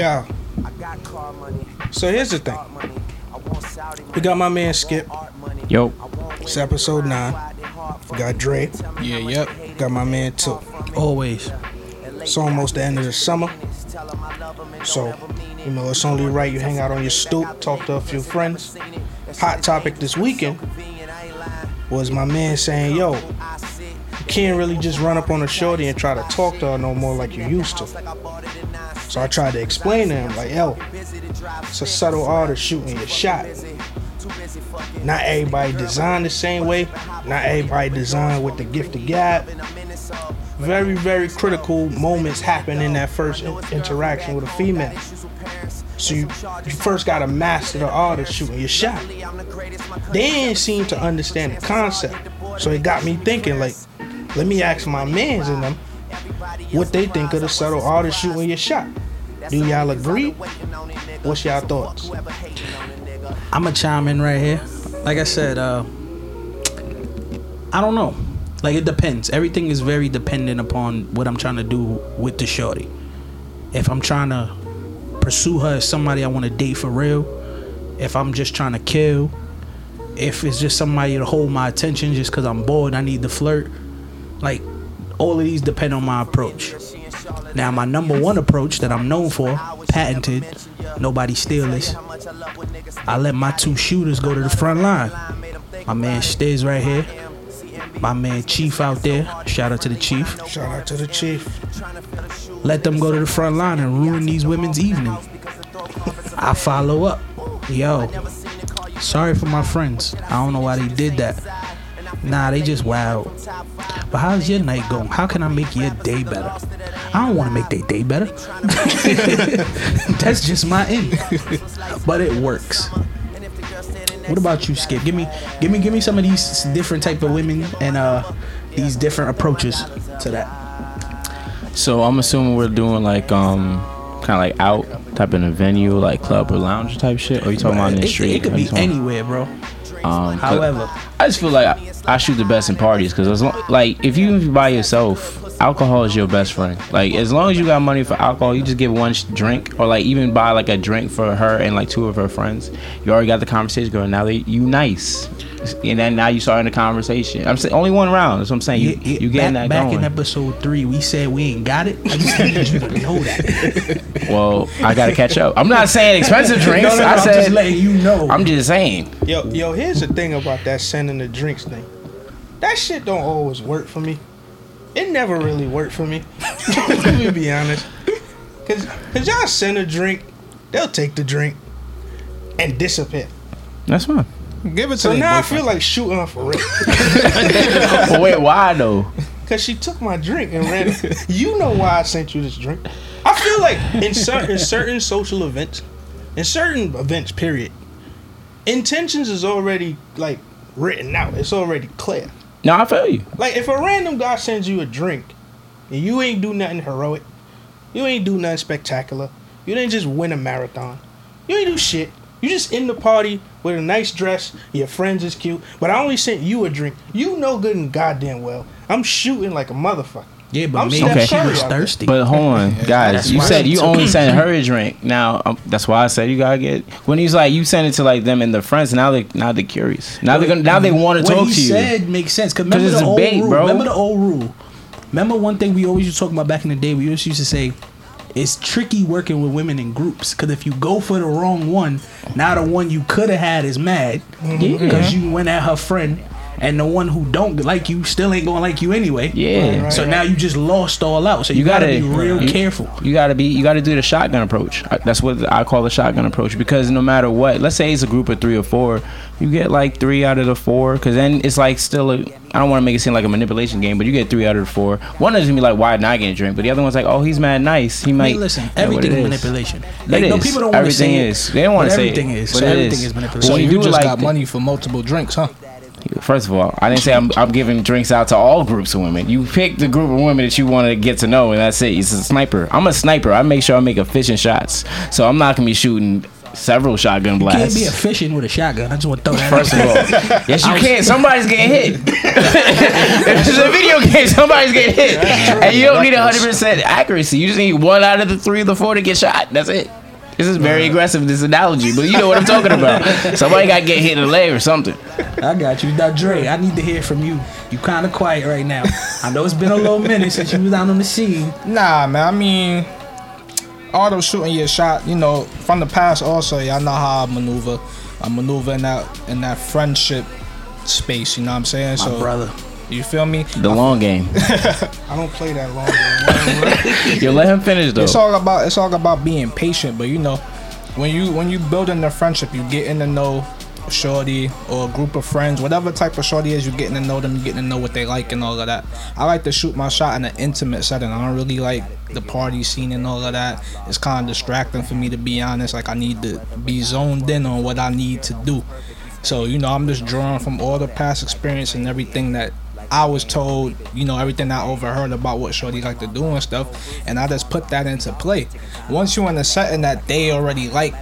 Yeah. So here's the thing. We got my man Skip. Yo. It's episode nine. We got Dre. Yeah, yep. Got my man Took. Always. It's almost the end of the summer. So, you know, it's only right you hang out on your stoop, talk to a few friends. Hot topic this weekend was my man saying, yo, you can't really just run up on a shorty and try to talk to her no more like you used to. So I tried to explain to him, like, yo, it's a subtle art of shooting your shot. Not everybody designed the same way. Not everybody designed with the gift of gab. Very, very critical moments happen in that first in- interaction with a female. So you, you first gotta master the art of shooting your shot. They didn't seem to understand the concept. So it got me thinking, like, let me ask my mans in them what they think of the subtle art of shooting your shot. Do y'all agree? What's y'all thoughts? I'ma chime in right here. Like I said, uh I don't know. Like it depends. Everything is very dependent upon what I'm trying to do with the shorty. If I'm trying to pursue her as somebody I want to date for real, if I'm just trying to kill, if it's just somebody to hold my attention just because I'm bored, I need to flirt. Like all of these depend on my approach. Now my number one approach that I'm known for, patented, nobody steal this. I let my two shooters go to the front line. My man Stiz right here. My man Chief out there. Shout out to the Chief. Shout out to the chief. Let them go to the front line and ruin these women's evening. I follow up. Yo, sorry for my friends. I don't know why they did that. Nah, they just wild. But how's your night going? How can I make your day better? I don't want to make their day better. That's just my end. But it works. What about you, Skip? Give me, give me, give me some of these different type of women and uh these different approaches to that. So I'm assuming we're doing like um kind of like out type in a venue, like club or lounge type shit. Or you talking about in the It, street? it could be anywhere, bro. Um, However, I just feel like I, I shoot the best in parties because as long, like if you if you by yourself, alcohol is your best friend. Like as long as you got money for alcohol, you just get one sh- drink or like even buy like a drink for her and like two of her friends. You already got the conversation going. Now they you nice, and then now you starting the conversation. I'm saying only one round. That's what I'm saying. You Yeah, yeah, you getting back, that back going. in episode three, we said we ain't got it. I just need you to know that. well, I gotta catch up. I'm not saying expensive drinks. No, no, no, I I'm said just letting you know. I'm just saying. Yo, yo, here's the thing about that sending the drinks thing. That shit don't always work for me. It never really worked for me. Let me be honest. Cause, Cause y'all send a drink, they'll take the drink and disappear. That's fine. Give it to me. So now I feel like shooting her for real. But wait, why though? Cause she took my drink and ran. You know why I sent you this drink. I feel like in certain certain social events, in certain events, period, intentions is already like written out. It's already clear. No, I feel you. Like if a random guy sends you a drink and you ain't do nothing heroic, you ain't do nothing spectacular, you didn't just win a marathon, you ain't do shit. You just in the party with a nice dress, your friends is cute, but I only sent you a drink. You know good and goddamn well. I'm shooting like a motherfucker. yeah, but I'm maybe Steph she was thirsty. But hold on, guys. You said you only sent her a drink. Now um, that's why I said you gotta get. When he's like, you send it to like them and their friends. Now they now they're curious. Now they're gonna now they want to talk to you. said makes sense. Cause remember it's the old bait, rule. bro. Remember the old rule. Remember one thing we always used to talk about back in the day. We always used to say. It's tricky working with women in groups because if you go for the wrong one, now the one you could have had is mad because you went at her friend, and the one who don't like you still ain't gonna like you anyway. Yeah. Right, So right. now you just lost all out. So you, You gotta, gotta be real you- careful. You gotta be. You gotta do the shotgun approach. That's what I call the shotgun approach because no matter what, let's say it's a group of three or four, you get like three out of the four. Because then it's like still a. I don't want to make it seem like a manipulation game, but you get three out of the four. One is gonna be like, why not get a drink? But the other one's like, oh, he's mad nice. He might. mean, listen, Yeah, what everything is is. manipulation. It Like, no, is. people don't want to Everything say is. it. They don't want to say everything it, is. but So it everything is. is But manipulation. So when you, you do just like got th- money for multiple drinks, huh? First of all, I didn't say I'm, I'm giving drinks out to all groups of women. You pick the group of women that you want to get to know, and that's it. It's a sniper. I'm a sniper. I make sure I make efficient shots. So I'm not gonna be shooting several shotgun blasts. You can't be efficient with a shotgun. I just want to throw that First of all, yes, you can. Somebody's getting hit. if it's a video game, somebody's getting hit, and you don't need hundred percent accuracy. You just need one out of the three or the four to get shot. That's it. This is very aggressive. This analogy, but you know what I'm talking about. Somebody got to get hit in the leg or something. I got you. Now, Dre, I need to hear from you. You kind of quiet right now. I know it's been a little minute since you was out on the scene. Nah, man. I mean, auto shooting your shot. You know, from the past. Also, y'all know how I maneuver. I maneuver in that in that friendship space. You know what I'm saying? My so, brother. You feel me? The long game. I don't play that long. game. Yo, let him finish though. it's all about it's all about being patient. But you know, when you when you building a friendship, you getting to know shorty or a group of friends, whatever type of shorty is, you getting to know them, you getting to know what they like and all of that. I like to shoot my shot in an intimate setting. I don't really like the party scene and all of that. It's kind of distracting for me to be honest. Like I need to be zoned in on what I need to do. So you know, I'm just drawing from all the past experience and everything that I was told, you know, everything I overheard about what Shorty like to do and stuff, and I just put that into play. Once you're in a setting that they already like,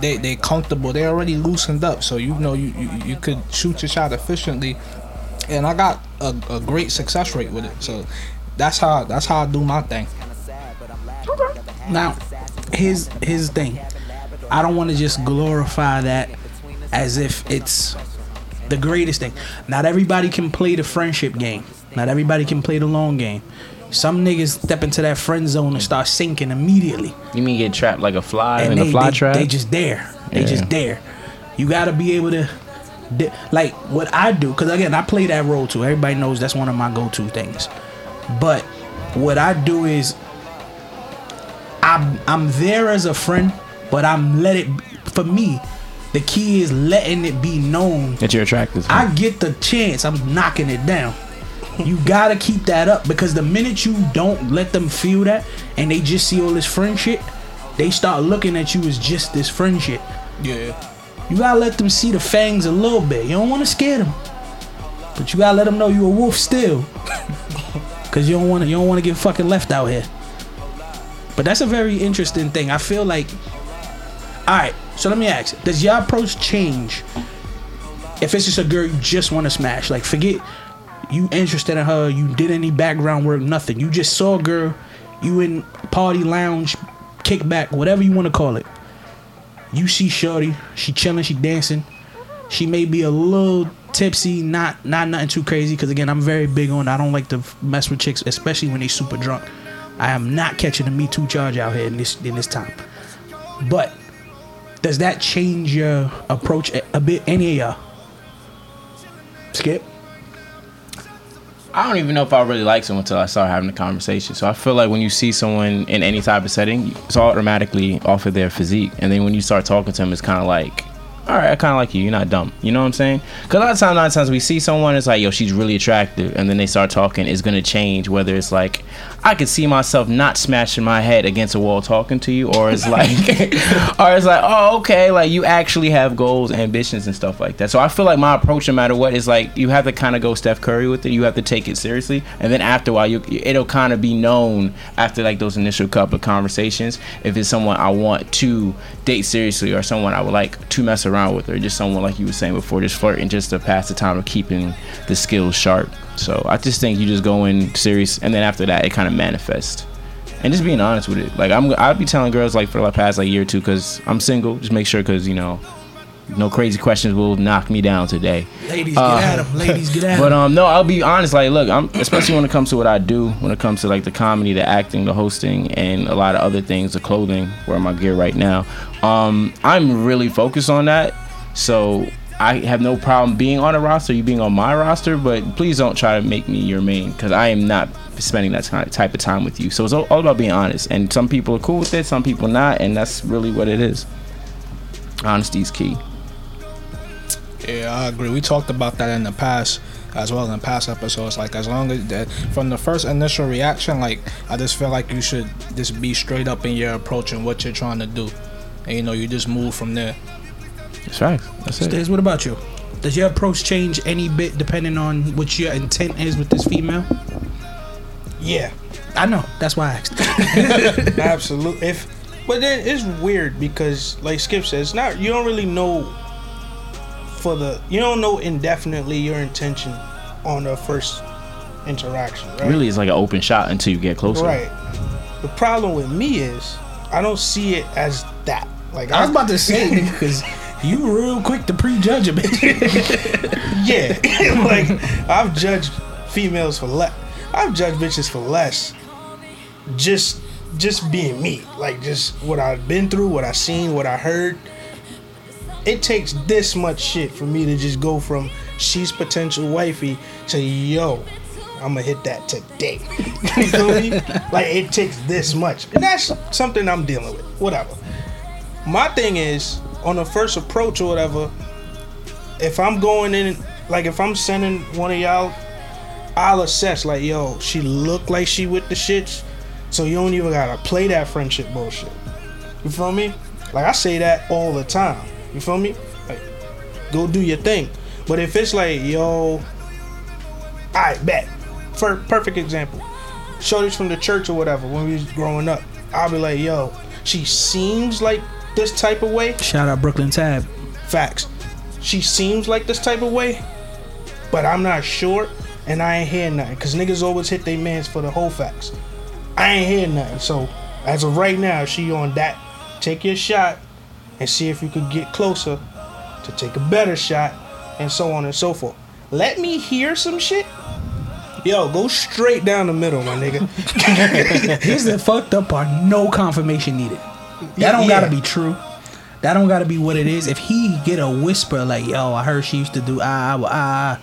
they they comfortable, they already loosened up, so you know you you, you could shoot your shot efficiently, and I got a, a great success rate with it. So that's how that's how I do my thing. Now, his his thing. I don't want to just glorify that as if it's the greatest thing. Not everybody can play the friendship game. Not everybody can play the long game. Some niggas step into that friend zone and start sinking immediately. You mean get trapped like a fly in and a fly they, trap? they just there. They Yeah. just there. You gotta be able to, like what I do. Cause again, I play that role too. Everybody knows that's one of my go-to things. But what I do is, I'm I'm there as a friend, but I'm let it. For me, the key is letting it be known. that you're attracted. To. I get the chance. I'm knocking it down. You gotta keep that up because the minute you don't let them feel that and they just see all this friend shit, they start looking at you as just this friend shit. Yeah. You gotta let them see the fangs a little bit. You don't want to scare them, but you gotta let them know you a wolf still. Cause you don't want to. You don't want to get fucking left out here. But that's a very interesting thing. I feel like. All right. So let me ask: Does your approach change if it's just a girl you just want to smash? Like, forget you interested in her. You did any background work? Nothing. You just saw a girl. You in party lounge, kickback, whatever you want to call it. You see Shorty, she chilling, she dancing. She may be a little tipsy, not not nothing too crazy. Because again, I'm very big on. I don't like to mess with chicks, especially when they super drunk. I am not catching a Me Too charge out here in this in this time. But does that change your approach a, bit? Any of y'all? Skip. I don't even know if I really like someone until I start having a conversation. So I feel like when you see someone in any type of setting, it's automatically off of their physique. And then when you start talking to them, it's kind of like, all right, I kind of like you. You're not dumb. You know what I'm saying? Because a lot of times, a lot of times we see someone, it's like, yo, she's really attractive. And then they start talking, it's going to change. Whether it's like, I could see myself not smashing my head against a wall talking to you, or it's like, or it's like, oh, okay, like you actually have goals, ambitions, and stuff like that. So I feel like my approach, no matter what, is like you have to kind of go Steph Curry with it. You have to take it seriously, and then after a while, you it'll kind of be known after like those initial couple of conversations if it's someone I want to date seriously, or someone I would like to mess around with, or just someone like you were saying before, just flirting, just to pass the time of keeping the skills sharp. So I just think you just go in serious, and then after that, it kind of manifests. And just being honest with it, like I'm, I'll be telling girls like for the past like year or two, cause I'm single. Just make sure, cause you know, no crazy questions will knock me down today. Ladies, Uh, get at him. Ladies, get at But um, no, I'll be honest. Like, look, I'm especially when it comes to what I do, when it comes to like the comedy, the acting, the hosting, and a lot of other things, the clothing, where my gear right now. Um, I'm really focused on that. So I have no problem being on a roster, you being on my roster, but please don't try to make me your main because I am not spending that type of time with you. So it's all about being honest. And some people are cool with it, some people not, and that's really what it is. Honesty is key. Yeah, I agree. We talked about that in the past as well in past episodes. Like as long as that from the first initial reaction, like I just feel like you should just be straight up in your approach and what you're trying to do. And you know, you just move from there. That's right. That's it. Stiz, what about you? Does your approach change any bit depending on what your intent is with this female? Yeah. I know. That's why I asked. Absolutely. If But then it's weird because, like Skip said, it's not. You don't really know for the. You don't know indefinitely your intention on the first interaction. Right? Really, it's like an open shot until you get closer. Right. The problem with me is I don't see it as that. Like I was about to say, nigga, because you real quick to prejudge a bitch. yeah, like I've judged females for less. I've judged bitches for less. Just, just being me. Like just what I've been through, what I seen, what I heard. It takes this much shit for me to just go from she's potential wifey to yo, I'm gonna hit that today. you feel me? Like it takes this much, and that's something I'm dealing with. Whatever. My thing is on the first approach or whatever. If I'm going in, like if I'm sending one of y'all, I'll assess like, yo, she look like she with the shits, so you don't even gotta play that friendship bullshit. You feel me? Like I say that all the time. You feel me? Like, go do your thing. But if it's like, yo, I bet. For perfect example, shorties from the church or whatever when we was growing up, I'll be like, yo, she seems like this type of way. Shout out Brooklyn Tab. Facts. She seems like this type of way, but I'm not sure, and I ain't hearing nothing. Cause niggas always hit their mans for the whole facts. I ain't hearing nothing. So as of right now, she on that. Take your shot and see if you could get closer to take a better shot, and so on and so forth. Let me hear some shit. Yo, go straight down the middle, my nigga. Here's the fucked up part. No confirmation needed. That don't Yeah. gotta be true. That don't gotta be what it is. If he get a whisper like, "Yo, I heard she used to do ah ah,", ah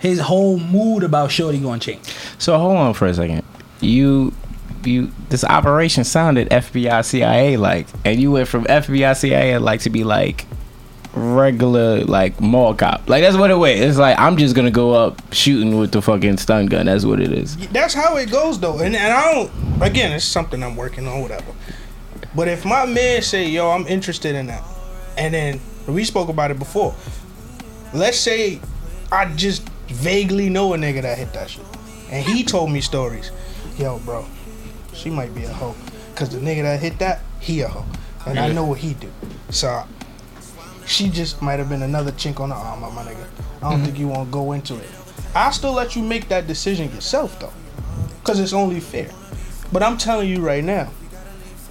his whole mood about Shorty gonna change. So hold on for a second. You, you, this operation sounded FBI CIA like, and you went from FBI CIA like to be like regular like mall cop. Like that's what it went. It's like I'm just gonna go up shooting with the fucking stun gun. That's what it is. That's how it goes though, and and I don't. Again, it's something I'm working on, whatever. But if my man say, "Yo, I'm interested in that," and then we spoke about it before. Let's say I just vaguely know a nigga that hit that shit, and he told me stories. Yo, bro, she might be a hoe, cause the nigga that hit that, he a hoe, and I know what he do. So she just might have been another chink on the arm, of my nigga. I don't mm-hmm. think you want to go into it. I'll still let you make that decision yourself though, cause it's only fair. But I'm telling you right now,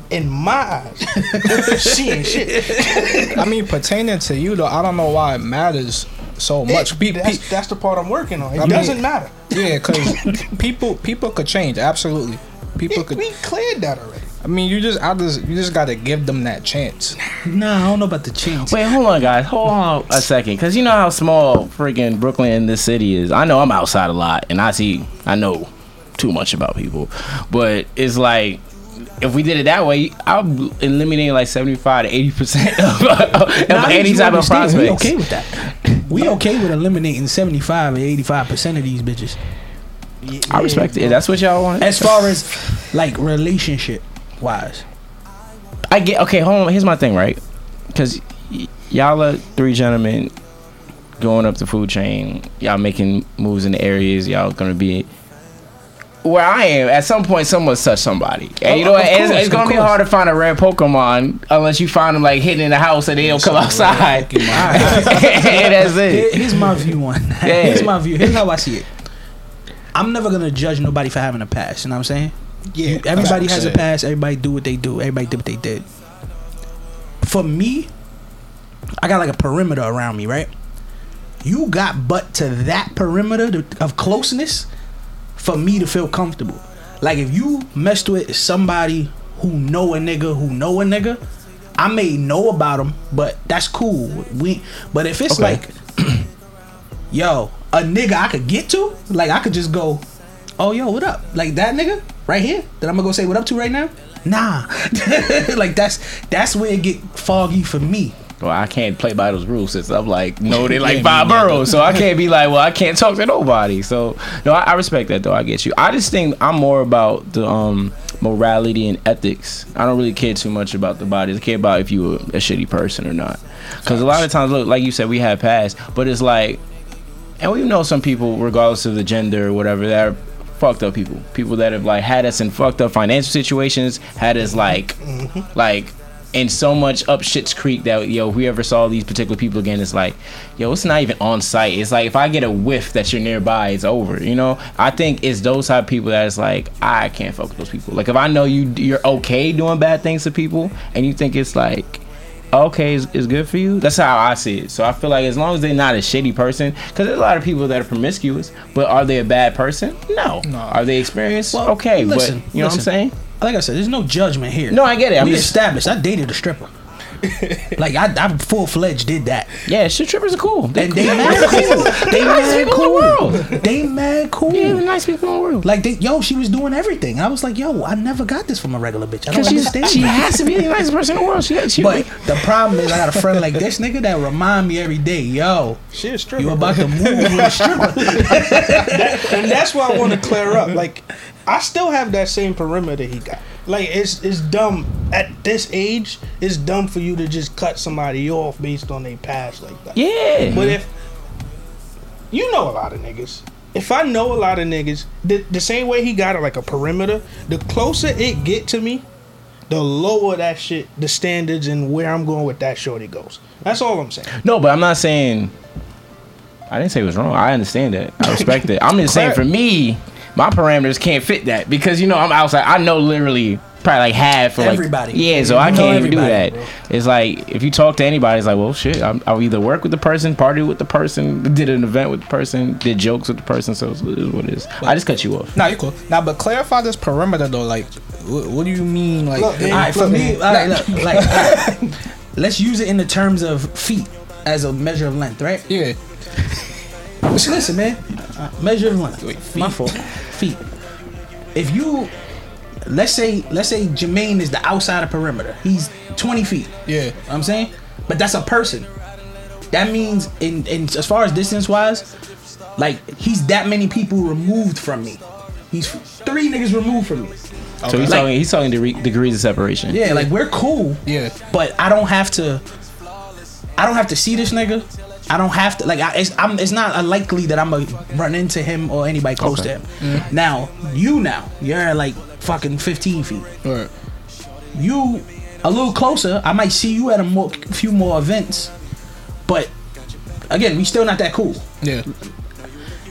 in my eyes, she ain't shit. I mean, pertaining to you though, I don't know why it matters so much. It- Pe- that's, pe- that's the part I'm working on. It I doesn't matter. yeah, because people people could change. Absolutely, people We, could. we cleared that already. I mean, you just I just you just gotta give them that chance. Nah, I don't know about the chance. Wait, hold on, guys. Hold on a second, cause you know how small freaking Brooklyn in this city is. I know I'm outside a lot, and I see, I know too much about people, but it's like. If we did it that way, I'll eliminate like seventy-five to eighty percent of, of Nah, any you type of understand, We okay with that. We okay with eliminating seventy five or eighty five percent of these bitches. I respect it. That's what y'all want. As far as like relationship wise. I get okay. Hold on. Here's my thing, right? Because y- y'all are three gentlemen going up the food chain. Y'all making moves in the areas. Y'all gonna be where I am. At some point, someone's touched somebody, and you know what? It's, course, it's gonna be hard to find a rare Pokemon unless you find them like hidden in the house and they don't come outside. and that's it. Here's my view on that. Yeah. Here's my view. Here's how I see it. I'm never gonna judge nobody for having a past. You know what I'm saying? Yeah, You- everybody facts, has a past. Everybody do what they do. Everybody did what they did. For me, I got like a perimeter around me, right? You got but to that perimeter of closeness for me to feel comfortable. Like if you messed with somebody who know a nigga who know a nigga, I may know about him, but that's cool. We, but if it's Okay. like, yo, a nigga I could get to, like I could just go, oh yo, what up? Like that nigga right here that I'm gonna go say what up to right now? Nah, like that's that's where it get foggy for me. Well, I can't play by those rules since I'm like no, they like Bob boroughs, so I can't be like, well, I can't talk to nobody. So no, I, I respect that though. I get you. I just think I'm more about the um morality and ethics. I don't really care too much about the bodies. I care about if you a, a shitty person or not. Because a lot of times, look, like you said, we have past, but it's like, and we know some people, regardless of the gender or whatever, that are fucked up people, people that have like had us in fucked up financial situations, had us like, like in so much up shit's creek that yo, if we ever saw these particular people again, it's like, yo, it's not even on site. It's like if I get a whiff that you're nearby, it's over. You know, I think it's those type of people that is like I can't fuck with those people. Like if I know you you're okay doing bad things to people, and you think it's like okay is, is good for you that's how i see it so i feel like as long as they're not a shitty person because there's a lot of people that are promiscuous but are they a bad person no, No. are they experienced Well, okay listen, but you know listen. what i'm saying Like I said, there's no judgment here. no i get it i'm we just established. I dated a stripper. like I, I full fledged did that. yeah shit trippers are cool And they mad cool. They nice mad people in the cool. world. They mad cool. yeah the nice people in the world Like they, yo, she was doing everything. I was like, yo, I never got this from a regular bitch. I don't because understand. she has to be the nicest person in the world she, she But the problem is, I got a friend like this nigga that remind me every day, yo, She a stripper. you about to move with a stripper. and that's why I want to clear up. Like, I still have that same perimeter he got. Like, it's it's dumb at this age. It's dumb for you to just cut somebody off based on their past like that. yeah But if you know a lot of niggas, if I know a lot of niggas, the, the same way he got it like a perimeter, the closer it get to me, the lower that shit, the standards and where I'm going with that shorty goes. That's all I'm saying. No, but I'm not saying. I didn't say it was wrong. I understand that. I respect it. I'm just saying for me, my parameters can't fit that because you know I'm outside. I know literally probably like half of like Everybody. Yeah, so You I can't even do everybody, that. It's like if you talk to anybody, it's like, well, shit. I'm, I'll either work with the person, party with the person, did an event with the person, did jokes with the person. So it is what it is. I just cut you off. Nah, you cool. Now, but clarify this perimeter though. Like, what, what do you mean? Like, Look, All right, for me, all right, look, like, all right, let's use it in the terms of feet as a measure of length, right? yeah, Listen, man, uh, measure of length. Wait, My fault. Feet. If you, let's say, let's say Jermaine is the outside of perimeter. He's 20 feet. yeah. You know what I'm saying, but that's a person. That means, in, in as far as distance wise, like he's that many people removed from me. He's three niggas removed from me. So he's Like- talking. He's talking degre- degrees of separation. Yeah, like we're cool. Yeah. But I don't have to. I don't have to see this nigga. I don't have to like. I, it's, I'm, it's not likely that I'm gonna run into him or anybody close Okay. to him. Mm. Now you now you're like fucking 15 feet. Right. You a little closer. I might see you at a more, few more events, but again, we still not that cool. Yeah.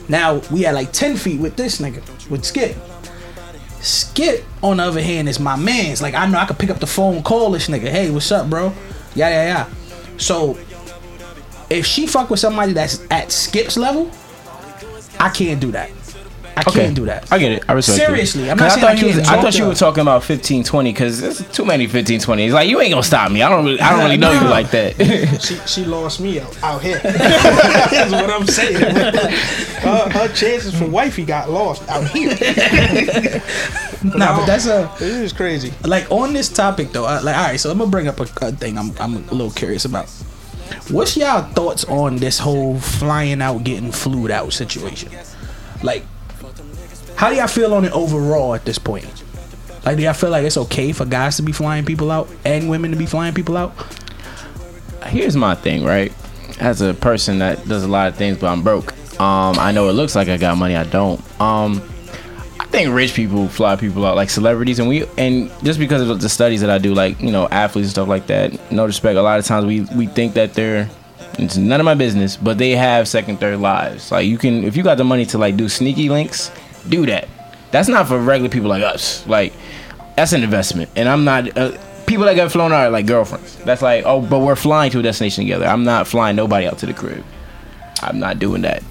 Now we at like 10 feet with this nigga, with Skip. Skip, on the other hand, is my man's. Like I know I could pick up the phone, call this nigga. Hey, what's up, bro? Yeah, yeah, yeah. So if she fuck with somebody that's at Skip's level, I can't do that. I Okay. can't do that. I get it. I respect Seriously, it. I'm not 'Cause saying I I thought you can't was, I thought you were talking about 15, 20 because there's too many 15, 20. Like you ain't gonna stop me. I don't really, I don't really know you like that. She she lost me out, out here. That's what I'm saying. her, her chances for wifey got lost out here. Nah, but that's uh, a This is crazy. like on this topic though. I, like, all right, so I'm gonna bring up a, a thing I'm I'm a little curious about. What's y'all thoughts on this whole flying out, getting flued out situation? Like, how do y'all feel on it overall at this point? Like, do y'all feel like it's okay for guys to be flying people out and women to be flying people out? Here's my thing, right? As a person that does a lot of things, but I'm broke. Um, I know it looks like I got money. I don't. Um, I think rich people fly people out like celebrities, and we and just because of the studies that I do, like you know athletes and stuff like that. No respect. A lot of times we we think that they're it's none of my business, but they have second, third lives. Like you can if you got the money to like do sneaky links, do that. That's not for regular people like us. Like that's an investment, and I'm not. Uh, people that get flown out are like girlfriends. That's like oh, but we're flying to a destination together. I'm not flying nobody out to the crib. I'm not doing that.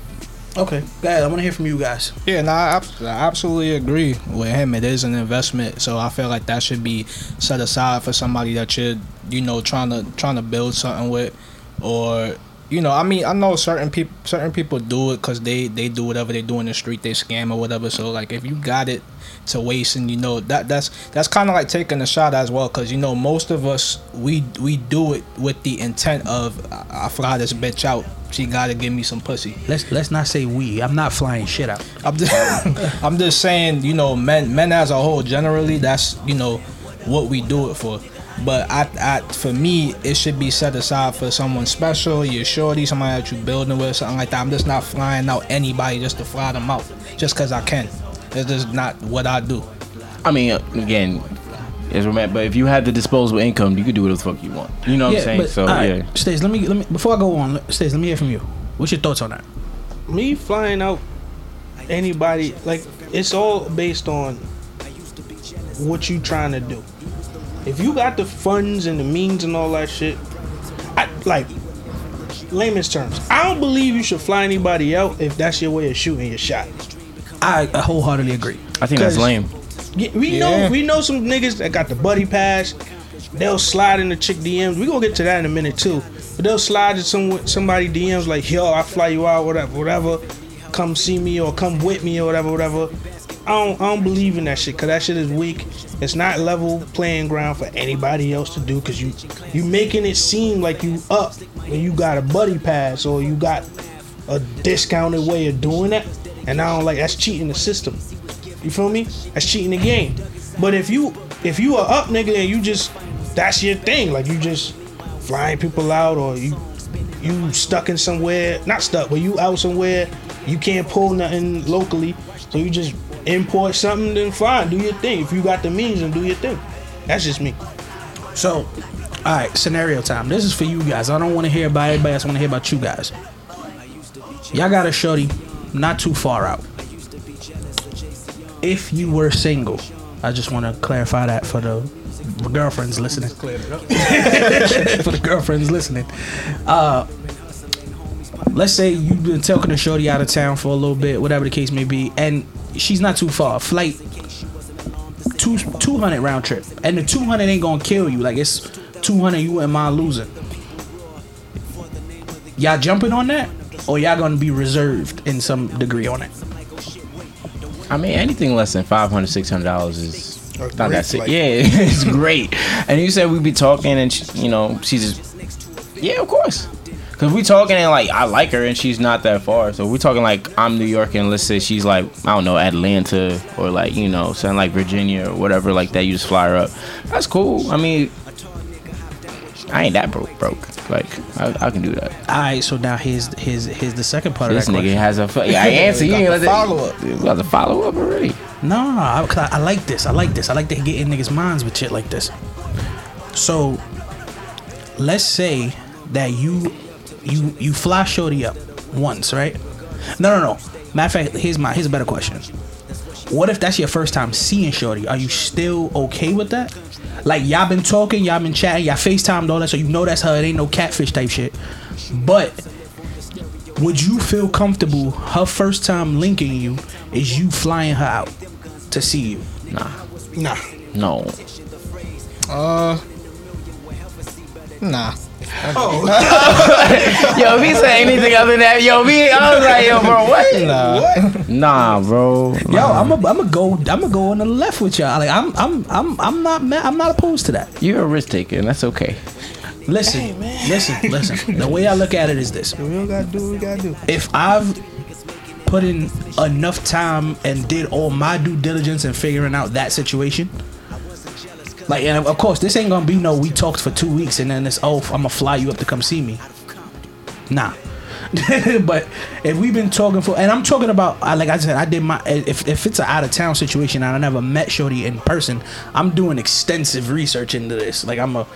Okay, guys, I want to hear from you guys. Yeah, no, I, I absolutely agree with him. It is an investment, so I feel like that should be set aside for somebody that you're, you know, trying to trying to build something with, or you know, I mean, I know certain people certain people do it because they they do whatever they do in the street, they scam or whatever. So like, if you got it to waste, and you know that that's that's kind of like taking a shot as well, because you know most of us we we do it with the intent of I, I fly this bitch out. She gotta give me some pussy. Let's let's not say we. I'm not flying shit out. I'm just, I'm just saying, you know, men men as a whole, generally, that's you know what we do it for. But I, I, for me, it should be set aside for someone special, your shorty, somebody that you're building with, something like that. I'm just not flying out anybody just to fly them out, just cause I can. It's just not what I do. I mean, uh, again, it's romantic, but if you had the disposable income, you could do whatever the fuck you want. You know what I'm saying? but, So all right, yeah. Stace, let me let me before I go on, Stace, let me hear from you. What's your thoughts on that? me flying out anybody like it's all based on what you trying to do. If you got the funds and the means and all that shit, I like layman's terms. I don't believe you should fly anybody out if that's your way of shooting your shot. I, I wholeheartedly agree. I think that's lame. Yeah, we Yeah. know we know some niggas that got the buddy pass. They'll slide in the chick DMs. We gonna get to that in a minute too. But they'll slide to some somebody DMs like, yo, I fly you out, whatever, whatever. Come see me or come with me or whatever, whatever. I don't, I don't believe in that shit because that shit is weak. It's not level playing ground for anybody else to do because you you making it seem like you up when you got a buddy pass or you got a discounted way of doing that. And I don't like that's cheating the system. You feel me? That's cheating the game. But if you if you are up nigga and you just that's your thing, like you just flying people out or you you stuck in somewhere, not stuck, but you out somewhere, you can't pull nothing locally, so you just import something, then fine, do your thing. If you got the means, then do your thing. That's just me. So, all right, scenario time. This is for you guys. I don't want to hear about everybody else. I want to hear about you guys. Y'all got a shorty not too far out. If you were single, I just want to clarify that for the girlfriends listening. for the girlfriends listening. Uh, let's say you've been talking to shorty out of town for a little bit, whatever the case may be, and she's not too far. Flight two two hundred round trip, and the two hundred ain't gonna kill you. Like it's two hundred, you wouldn't mind losing. Y'all jumping on that, or y'all gonna be reserved in some degree on it? I mean, anything less than 500 600 dollars is A not great that sick. flight. Yeah, it's great. And you said we'd be talking, and she, you know, she's just, yeah, of course. Cause we talking and like I like her and she's not that far. So we talking like I'm New York and let's say she's like I don't know Atlanta or like you know something like Virginia or whatever like that. You just fly her up. That's cool. I mean, I ain't that broke. Broke. Like I, I can do that. All right, so now here's here's here's the second part This of that This nigga question. has a. fu- Yeah, I answer. You Got ain't the let that- follow-up. You got the follow up already. No, no, no. I, 'cause I, I like this. I like this. I like to get in niggas' minds with shit like this. So, let's say that you you you fly shorty up once, right? No, no, no. Matter of fact, here's my here's a better question. What if that's your first time seeing shorty? Are you still okay with that? Like y'all been talking, y'all been chatting, y'all FaceTimed all that, so you know that's her. It ain't no catfish type shit. But would you feel comfortable her first time linking you is you flying her out to see you? Nah, Nah. no. Uh, nah. Oh. Yo, if he said anything other than that, yo, me, I was like, yo, bro, what? Nah, bro. Yo, I'm a, I'm a go I'm gonna go on the left with y'all. Like I'm I'm I'm I'm not ma- I'm not opposed to that. You're a risk taker, and that's okay. Listen, listen, listen. The way I look at it is this: We don't gotta do what we gotta do. if I've put in enough time and did all my due diligence in figuring out that situation. Like, and of course, this ain't gonna be no. We talked for two weeks and then it's oh, I'm gonna fly you up to come see me. Nah. but if we've been talking for, and I'm talking about, like I said, I did my. If if it's an out of town situation and I never met Shorty in person, I'm doing extensive research into this. Like I'm gonna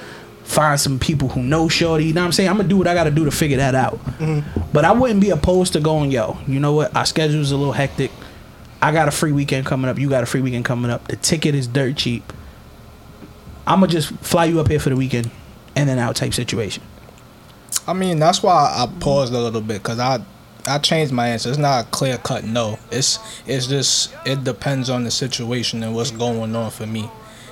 find some people who know Shorty. You know what I'm saying? I'm gonna do what I gotta do to figure that out. Mm-hmm. But I wouldn't be opposed to going, yo. You know what? Our schedule's a little hectic. I got a free weekend coming up. You got a free weekend coming up. The ticket is dirt cheap. I'm gonna just fly you up here for the weekend, and then out type situation. I mean, that's why I paused a little bit because I I changed my answer. It's not a clear cut no. It's it's just it depends on the situation and what's going on for me.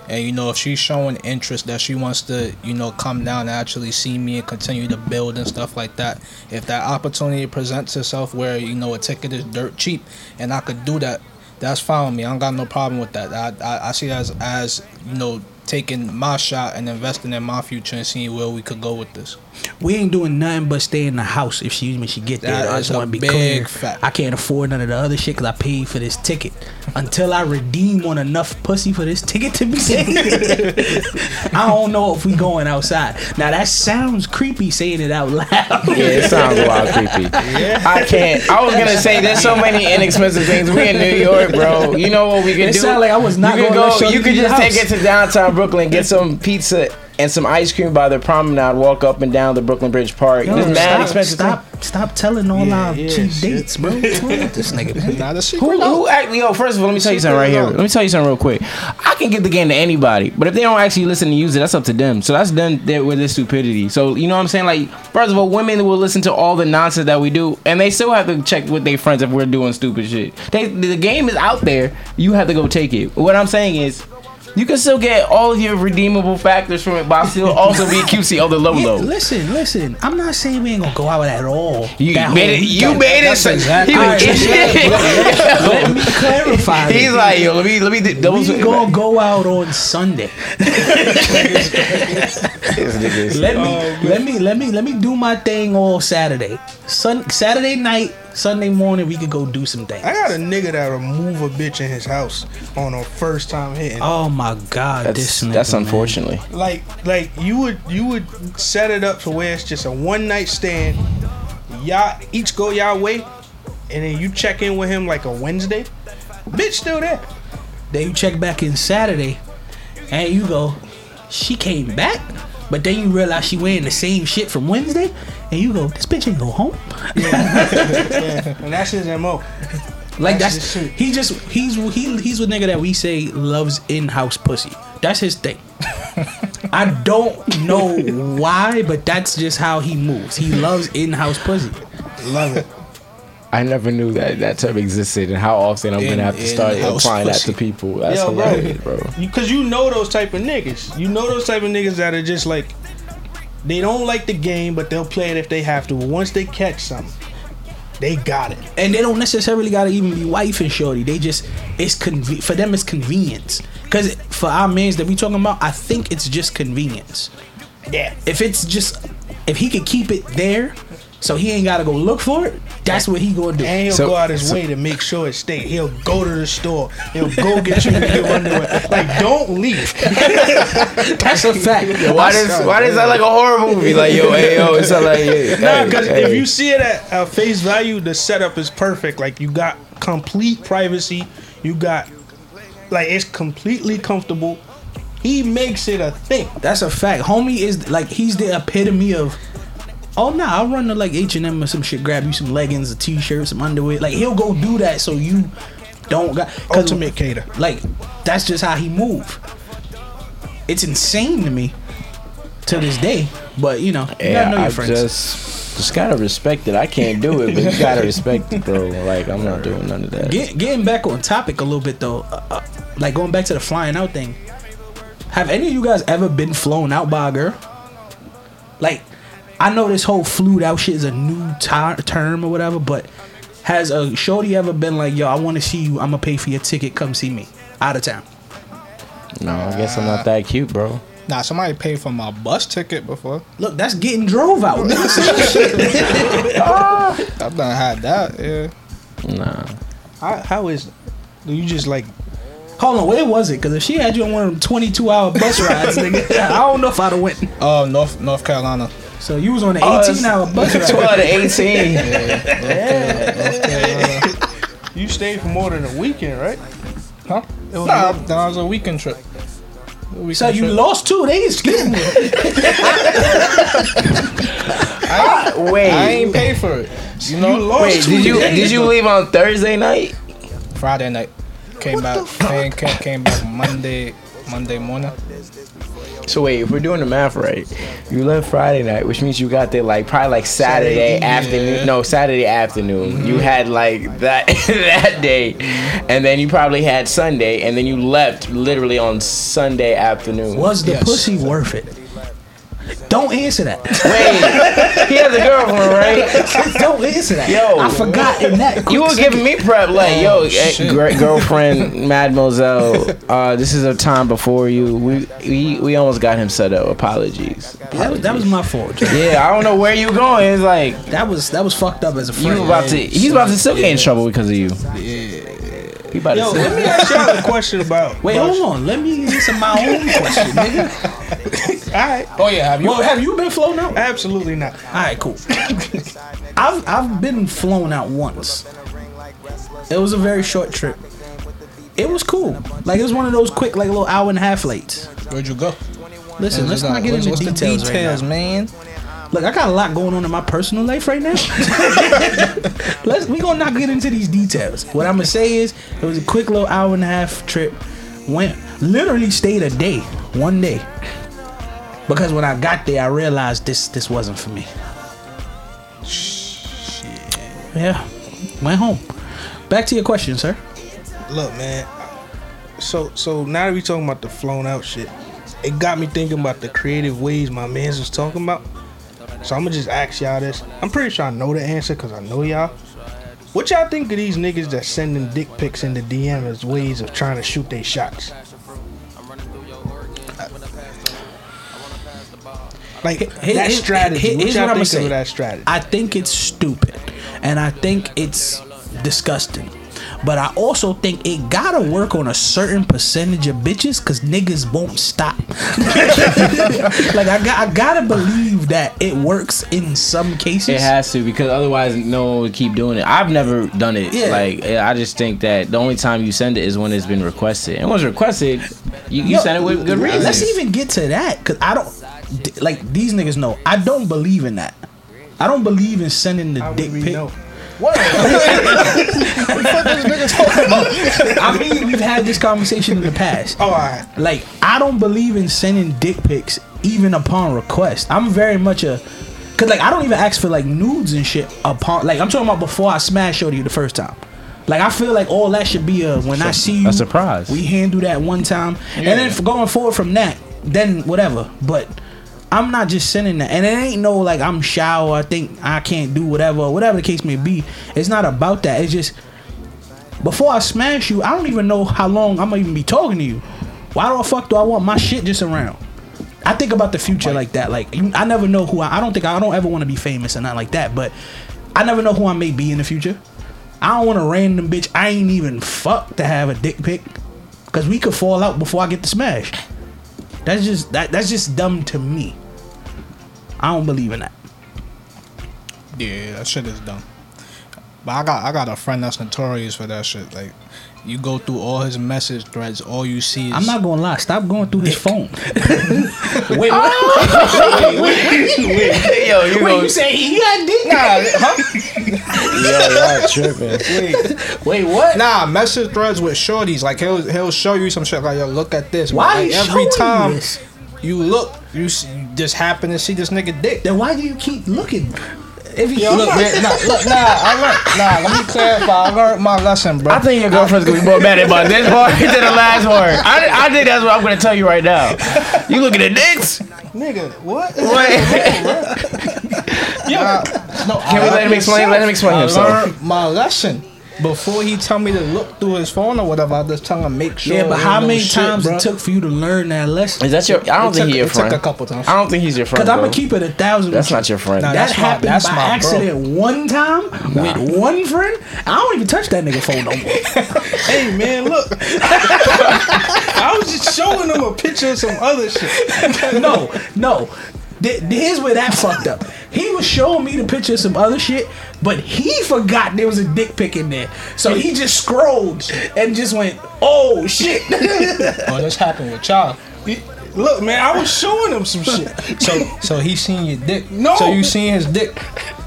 And you know, if she's showing interest that she wants to, you know, come down and actually see me and continue to build and stuff like that. If that opportunity presents itself where you know a ticket is dirt cheap and I could do that, that's fine with me. I don't got no problem with that. I I, I see it as as you know taking my shot and investing in my future and seeing where we could go with this. We ain't doing nothing but stay in the house if she when she get there. That I just want to be big clear. fact. I can't afford none of the other shit because I paid for this ticket. Until I redeem on enough pussy for this ticket to be saved, I don't know if we going outside. Now that sounds creepy saying it out loud. Yeah, it sounds a lot creepy. I can't. I was gonna say there's so many inexpensive things. We in New York, bro. You know what we could It do? sound like I was not you could gonna let go. You could leave the just take house. it to downtown Brooklyn, get some pizza and some ice cream by the promenade. Walk up and down the Brooklyn Bridge Park. Yo, There's mad stop, expensive. stop, stop telling all Yeah, our yeah, cheap shit. dates, bro. What's wrong with this nigga? man? Not a. Who, no. who act, yo, first of all, let me tell you something right here. Let me tell you something real quick. I can give the game to anybody, but if they don't actually listen and use it, that's up to them. So that's done with their stupidity. So you know what I'm saying? Like, first of all, women will listen to all the nonsense that we do, and they still have to check with their friends if we're doing stupid shit. They, the game is out there. You have to go take it. What I'm saying is. You can still get all of your redeemable factors from it, but still also be cutesy on the low Yeah, low. listen, listen. I'm not saying we ain't gonna go out at all. You That made it. You weekend. made it. that's exactly- he was- Alright, Let me clarify. He's it. like, yo, let me let me double. we gonna go out on Sunday. Let me, oh, let me, let me, let me do my thing all Saturday. Sun, Saturday night, Sunday morning, we could go do some things. I got a nigga that'll move a bitch in his house on a first time hitting. Oh my God, That's this nigga, that's man. unfortunately. Like like you would you would set it up to where it's just a one night stand. Y'all each go y'all way, and then you check in with him like a Wednesday. Bitch still there. Then you check back in Saturday, and you go, she came back, but then you realize she wearing the same shit from Wednesday, and you go, this bitch ain't go home. Yeah, And that's his MO. Like That's that's, he just he's he he's with nigga that we say loves in house pussy. That's his thing. I don't know why, but that's just how he moves. He loves in house pussy. Love it. I never knew that that term existed and how often I'm In- gonna have to start applying that to people. That's Yo, bro. hilarious, bro. Because you know those type of niggas. You know those type of niggas that are just like, they don't like the game, but they'll play it if they have to. Once they catch something, they got it. And they don't necessarily gotta even be wife and shorty. They just it's conve- for them it's convenience. Cause for our mans that we talking about, I think it's just convenience. Yeah. If it's just if he could keep it there, so he ain't gotta go look for it, that's what he gonna do. And he'll So- go out his so- way to make sure it stay. He'll go to the store. He'll go get you your underwear. Like, don't leave. That's a fact. Why does why does that like a horror movie? Like yo, hey yo, it's not like yeah, Nah, because hey. if you see it at uh, face value, the setup is perfect. Like, you got complete privacy. You got, like, it's completely comfortable. He makes it a thing. That's a fact. Homie is like he's the epitome of. Oh nah, I'll run to like H and M or some shit. Grab you some leggings, a t-shirt, some underwear. Like he'll go do that so you don't got 'cause, Ultimate cater. Like that's just how he move. It's insane to me to this day. But you know, you yeah, gotta know I friends. just just gotta respect it. I can't do it, but you gotta respect it, bro. Like I'm not doing none of that. Get, getting back on topic a little bit though, uh, uh, like going back to the flying out thing. Have any of you guys ever been flown out by a girl? Like, I know this whole flued out shit is a new ti- term or whatever, but has a shorty ever been like, yo, I want to see you. I'm gonna pay for your ticket. Come see me out of town. No, I guess I'm not that cute, bro. Nah, somebody paid for my bus ticket before. Look, that's getting drove out. I've done had that. Yeah. Nah. How, how is? Do you just, like, Hold on, where was it? Because if she had you on one of them 22 hour bus rides, nigga, I don't know if I'd have went. Oh, North North Carolina. So you was on an Oh, 18 hour bus ride. 12 to 18. North Carolina. you stayed for more than a weekend, right? Huh? It was Nah, more- that was a weekend trip. A weekend So you trip. lost two days. Excuse me. Wait. I ain't pay for it. You know, You lost Wait, two did you days. did you leave on Thursday night? Friday night. Came back. Came, came, came back Monday. Monday morning. So wait, if we're doing the math right, you left Friday night, which means you got there like probably like Saturday, Saturday, afternoon. yeah. No, Saturday afternoon. You mm-hmm. had like that that day, and then you probably had Sunday, and then you left literally on Sunday afternoon. Was the Yes. pussy worth it? Don't answer that. Wait, he has a girlfriend, right? Don't answer that. Yo. I forgot in that. You quick were second. giving me prep, like, yo, eh, shit. great girlfriend, Mademoiselle. Uh, this is a time before you. We we we almost got him set up. Apologies. That was, that was my fault. Jay. Yeah, I don't know where you going. It's like That was that was fucked up as a friend. you about to. He's about to still get in trouble because of you. He about Yo, to. let me ask y'all a question about. Wait, hold on. Let me answer my own question, nigga. All right. Oh yeah, have you? Well, have you been flown out? Absolutely not. All right, cool. I've I've been flown out once. It was a very short trip. It was cool. Like it was one of those quick, like little hour and a half lates. Where'd you go? Listen, let's not get into what's the details, details, right man. Look, I got a lot going on in my personal life right now. let's we gonna not get into these details. What I'm gonna say is it was a quick little hour and a half trip. Went literally stayed a day, one day. Because when I got there, I realized this this wasn't for me. Shit. Yeah, went home. Back to your question, sir. Look, man. So so now that we talking about the flown out shit, it got me thinking about the creative ways my man's was talking about. So I'm gonna just ask y'all this. I'm pretty sure I know the answer because I know y'all. What y'all think of these niggas that sending dick pics in the DM as ways of trying to shoot their shots? Like Here- that here- strategy. here- what here's y'all what I'ma think say. of that strategy? I think it's stupid, and I think it's disgusting. But I also think it gotta work on a certain percentage of bitches, cause niggas won't stop. like I got, I gotta believe that it works in some cases. It has to because otherwise no one would keep doing it. I've never done it. Yeah. Like eh, I just think that the only time you send it is when it's been requested. And when it's requested, you, you Yo, send it with good reasons. Let's even get to that, cause I don't like these niggas know. I don't believe in that. I don't believe in sending the How would dick we pic. know? I mean, we've had this conversation in the past. Oh, all right. Like, I don't believe in sending dick pics even upon request. I'm very much a cause like I don't even ask for like nudes and shit upon like I'm talking about before I smash you the first time. Like I feel like all that should be a when I see you a surprise. We handle that one time, and then going forward from that, then whatever. But I'm not just sending that, and it ain't no like I'm shy or I think I can't do whatever, whatever the case may be. It's not about that. It's just before I smash you, I don't even know how long I'm gonna even be talking to you. Why the fuck do I want my shit just around? I think about the future like that. Like I never know who I. I don't think I, don't ever want to be famous or not like that. But I never know who I may be in the future. I don't want a random bitch I ain't even fuck to have a dick pic, cause we could fall out before I get the smash. That's just that. That's just dumb to me. I don't believe in that. Yeah, that shit is dumb. But I got I got a friend that's notorious for that shit. Like, you go through all his message threads, all you see is I'm not gonna lie. Stop going through his phone. wait, Yo, you wait. go. You say he got dick? Nah. Yo, y'all tripping. Wait, wait, what? Nah, message threads with shorties. Like he'll he'll show you some shit. Like yo, look at this. Why Like, every time this? You look, you, see, you just happen to see this nigga dick. Then why do you keep looking? If he look, man, nah, look, nah, I learned, nah. Let me clarify. I learned my lesson, bro. I think your girlfriend's gonna be more mad about this part than the last part. I, I think that's what I'm gonna tell you right now. You looking at dicks? Nigga, what? Wait. Nah, no, Can we let him explain? Let him explain I himself. learned my lesson. Before he tell me to look through his phone or whatever, I just tell him make sure. yeah, but how many shit, times bro. it took for you to learn that lesson? Is that your? I don't It think took- he's your it took friend. a couple times. I don't think he's your friend. Because I'm gonna keep it a thousand. That's not your friend. Nah, That that's my- happened that's by my bro. accident one time with one friend. I don't even touch that nigga phone no more. Hey man, look. I was just showing him a picture of some other shit. no, no. Th- Here's where that fucked up. He was showing me the picture of some other shit, but he forgot there was a dick pic in there. So he just scrolled and just went, "Oh shit!" Oh, this happened with y'all. Look, man, I was showing him some shit. So, so he seen your dick. No. So you seen his dick.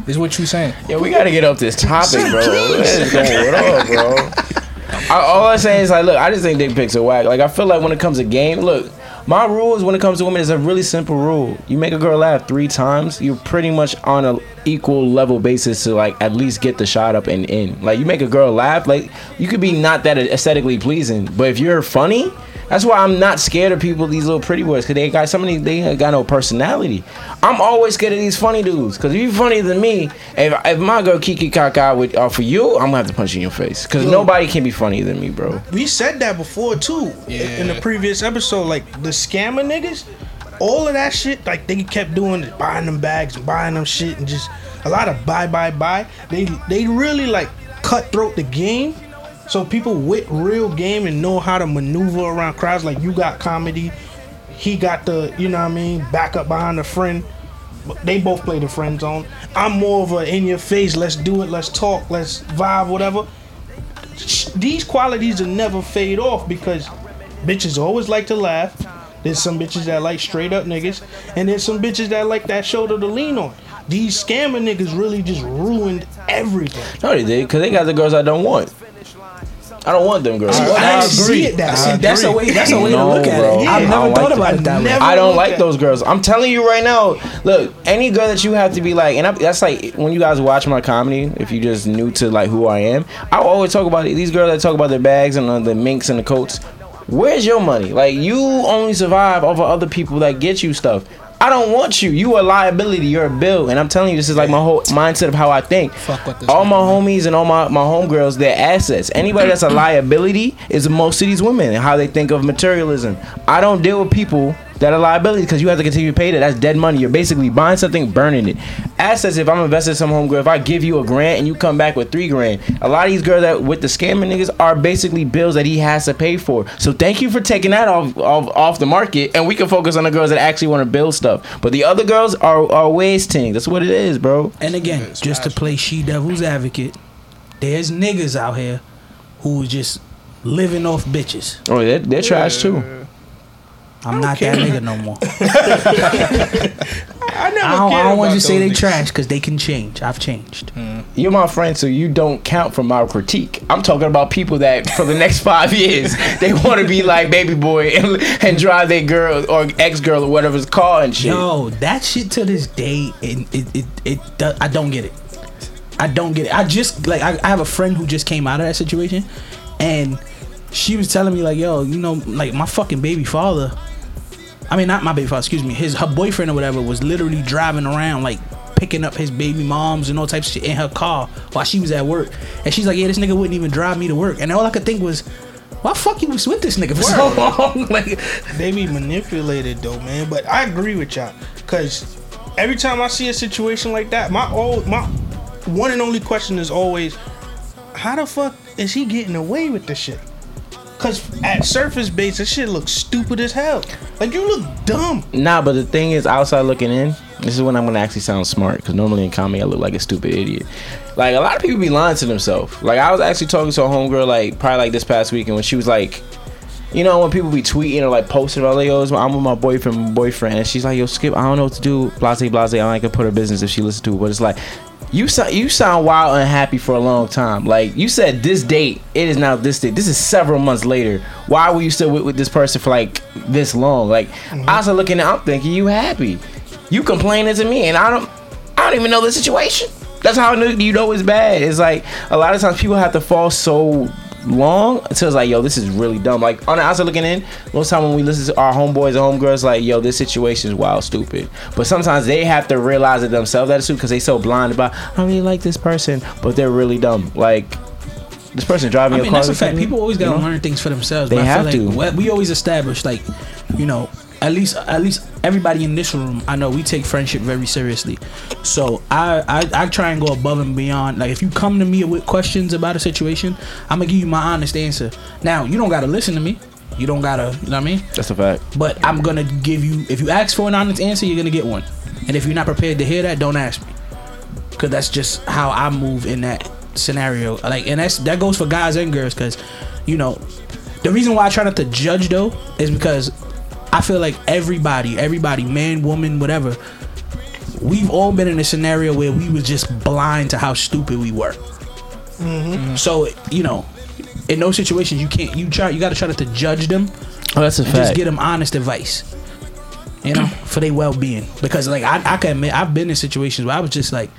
Is what you saying? Yeah, we gotta get off this topic, bro. What is going on, bro? I, all I say is like, look, I just think dick pics are whack. Like, I feel like when it comes to game, look, my rules when it comes to women is a really simple rule. You make a girl laugh three times, you're pretty much on an equal level basis to like at least get the shot up and in. Like, you make a girl laugh, like you could be not that aesthetically pleasing, but if you're funny. That's why I'm not scared of people, these little pretty boys, because they got so many. they ain't got no personality. I'm always scared of these funny dudes, because if you're funnier than me, if, if my girl Kiki Kaka would uh, offer you, I'm gonna have to punch you in your face, because Yo. nobody can be funnier than me, bro. We said that before too in the previous episode. Like the scammer niggas, all of that shit. Like they kept doing it, buying them bags, and buying them shit, and just a lot of buy, buy, buy. They they really like cutthroat the game. So people with real game and know how to maneuver around crowds. Like you got comedy, he got the you know what I mean backup behind the friend. They both play the friend zone. I'm more of a in your face. Let's do it. Let's talk. Let's vibe. Whatever these qualities will never fade off because bitches always like to laugh. There's some bitches that like straight up niggas, and there's some bitches that like that shoulder to lean on. These scammer niggas really just ruined everything. No, they did, because they got the girls I don't want. I don't want them girls. I- I didn't see it that See, way. that's a way. That's a way No, to look at bro. it. Yeah. I've never don't thought like about that. it that way. I don't like those girls. I'm telling you right now. Look, any girl that you have to be like, and I, that's like when you guys watch my comedy. If you just new to like who I am, I always talk about it. These girls that talk about their bags and uh, the minks and the coats. Where's your money? Like you only survive off of other people that get you stuff. I don't want you. You a liability. You're a bill. And I'm telling you, this is like my whole mindset of how I think. Fuck with this All my homies and all my, my homegirls, they're assets. Anybody that's a liability is most of these women and how they think of materialism. I don't deal with people that are liabilities because you have to continue to pay that. That's dead money. You're basically buying something, burning it. Assets, if I'm investing in some homegirl, if I give you a grant and you come back with three grand, a lot of these girls that with the scamming niggas are basically bills that he has to pay for. So thank you for taking that off off, off the market and we can focus on the girls that actually want to build stuff. But the other girls are, are wasting. That's what it is, bro. And again, It's just to play she devil's advocate, there's niggas out here who just living off bitches. Oh, they're, they're trash too. I'm not that nigga no more. I never I don't, I don't want about to say they trash because they can change. I've changed. Hmm. You're my friend, so you don't count for my critique. I'm talking about people that for the next five years they want to be like baby boy and, and drive their girl or ex girl or whatever's car and shit. Yo, that shit to this day, it it it, it do- I don't get it. I don't get it. I just like I, I have a friend who just came out of that situation, and she was telling me like, yo, you know, like my fucking baby father. I mean, not my baby father. Excuse me. His her boyfriend or whatever was literally driving around like picking up his baby moms and all types of shit in her car while she was at work. And she's like, yeah, this nigga wouldn't even drive me to work. And all I could think was, why fuck you was with this nigga for so long? like, They be manipulated though, man. But I agree with y'all, cause every time I see a situation like that, my old my one and only question is always, how the fuck is he getting away with this shit? Cause at surface base, this shit looks stupid as hell. Like you look dumb. Nah, but the thing is, outside looking in, this is when I'm gonna actually sound smart. Because normally in comedy, I look like a stupid idiot. Like a lot of people be lying to themselves. Like I was actually talking to a homegirl, like probably like this past weekend, when she was like, you know, when people be tweeting or like posting about like, I'm with my boyfriend, boyfriend, and she's like, yo, Skip, I don't know what to do, blase, blase. I ain't gonna put her business if she listens to it, but it's like. You sound you sound wild unhappy for a long time. Like you said, this date it is now this date. This is several months later. Why were you still with, with this person for like this long? Like mm-hmm. I was looking at, I'm thinking you happy. You complaining to me, and I don't I don't even know the situation. That's how you know it's bad. It's like a lot of times people have to fall so long until it's like, yo, this is really dumb. Like on the outside looking in, most time when we listen to our homeboys and homegirls, like, yo, this situation is wild, stupid. But sometimes they have to realize it themselves that it's stupid because they so blind about, I really like this person, but they're really dumb. Like this person driving I your mean, car. that's a fact. People always gotta you know? learn things for themselves. They have to. like we we always establish, like, you know, at least at least everybody in this room, I know we take friendship very seriously. So I, I I try and go above and beyond. Like, if you come to me with questions about a situation, I'm gonna give you my honest answer. Now, you don't gotta listen to me. You don't gotta, you know what I mean? That's a fact. But I'm gonna give you. If you ask for an honest answer, you're gonna get one. And if you're not prepared to hear that, don't ask me. Cause that's just how I move in that scenario. Like, and that's that goes for guys and girls. Cause, you know, the reason why I try not to judge though is because I feel like everybody, everybody, man, woman, whatever, we've all been in a scenario where we was just blind to how stupid we were. Mm-hmm. So you know, in those situations, you can't. You try. You got to try not to judge them Oh, that's a and just fact. get them honest advice. You know, for their well being. Because like I, I can admit I've been in situations where I was just like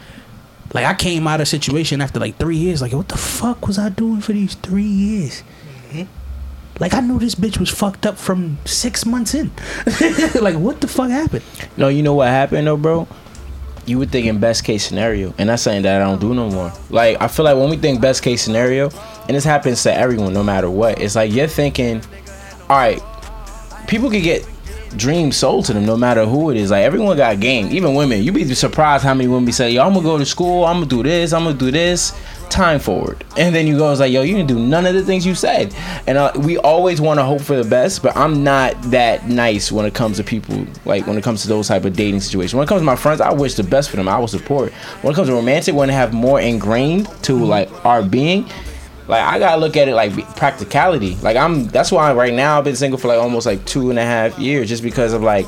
like I came out of a situation after like three years, like what the fuck was I doing for these three years? Mm-hmm. Like I knew this bitch was fucked up from six months in. like what the fuck happened? No, you know what happened though, bro? You were thinking best case scenario, and that's something that I don't do no more. Like I feel like when we think best case scenario, and this happens to everyone, no matter what, it's like you're thinking, all right, people could get dreams sold to them no matter who it is. Like everyone got game, even women. You'd be surprised how many women be say, "Yo, I'm gonna go to school. I'm gonna do this. I'm gonna do this." Time forward, and then you go, "It's like, yo, you didn't do none of the things you said." And uh, we always want to hope for the best, but I'm not that nice when it comes to people. Like when it comes to those type of dating situations. When it comes to my friends, I wish the best for them. I will support. When it comes to romantic, want to have more ingrained to like our being like I gotta look at it like practicality. Like I'm that's why right now I've been single for like almost like two and a half years, just because of like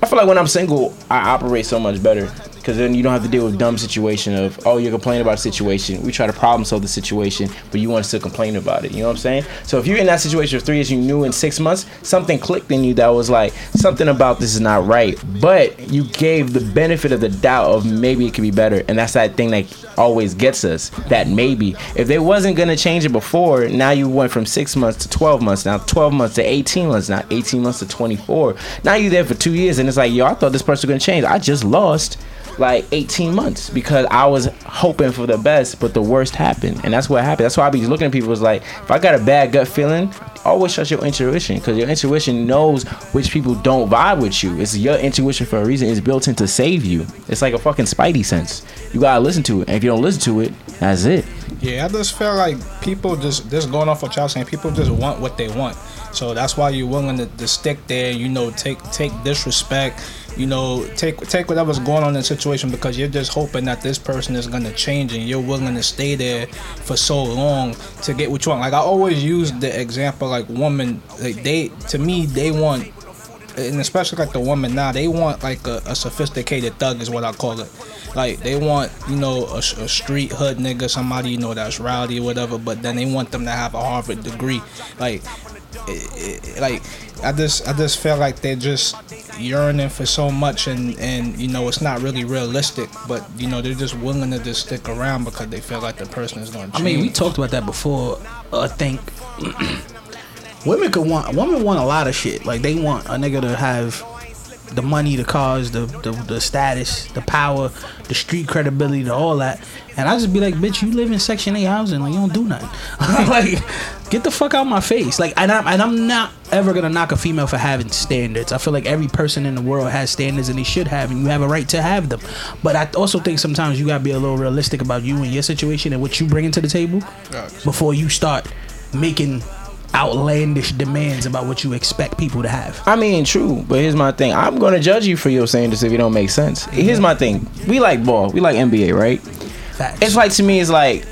I feel like when I'm single I operate so much better because then you don't have to deal with dumb situation of oh you're complaining about a situation. We try to problem solve the situation, but you want to still complain about it. You know what I'm saying? So if you're in that situation for three years, you knew in six months something clicked in you that was like something about this is not right, but you gave the benefit of the doubt of maybe it could be better, and that's that thing that always gets us that maybe if they wasn't gonna change it before, now you went from six months to 12 months, now 12 months to 18 months, now 18 months to 24. Now you're there for two years, and it's like yo, I thought this person was gonna change. I just lost like 18 months because I was hoping for the best, but the worst happened, and that's what happened. That's why I be looking at people. It's like if I got a bad gut feeling, always trust your intuition because your intuition knows which people don't vibe with you. It's your intuition for a reason. It's built in to save you. It's like a fucking spidey sense. You gotta listen to it, and if you don't listen to it, that's it. Yeah, I just feel like people just just going off what y'all saying. People just want what they want, so that's why you're willing to, to stick there. You know, take take disrespect. You know, take take whatever's going on in the situation because you're just hoping that this person is gonna change, and you're willing to stay there for so long to get what you want. Like I always use the example, like women, like they to me they want and especially like the woman now, they want like a, a, sophisticated thug is what I call it. Like they want you know a, a, street hood nigga, somebody you know that's rowdy or whatever, but then they want them to have a Harvard degree. Like, it, it, like I just I just feel like they're just yearning for so much and and you know it's not really realistic, but you know they're just willing to just stick around because they feel like the person is going to. I mean, we talked about that before. Uh, I think. women could want women want a lot of shit. Like they want a nigga to have the money, the cars, the, the the status, the power, the street credibility, the all that. And I just be like, bitch, you live in Section 8 housing, like you don't do nothing. like, get the fuck out my face. Like, and I'm and I'm not ever gonna knock a female for having standards. I feel like every person in the world has standards, and they should have, and you have a right to have them. But I also think sometimes you gotta be a little realistic about you and your situation and what you bring to the table before you start making outlandish demands about what you expect people to have. I mean, true, but here's my thing. I'm gonna judge you for your saying this if it don't make sense. Here's my thing. We like ball. We like NBA, right? Facts. It's like to me, it's like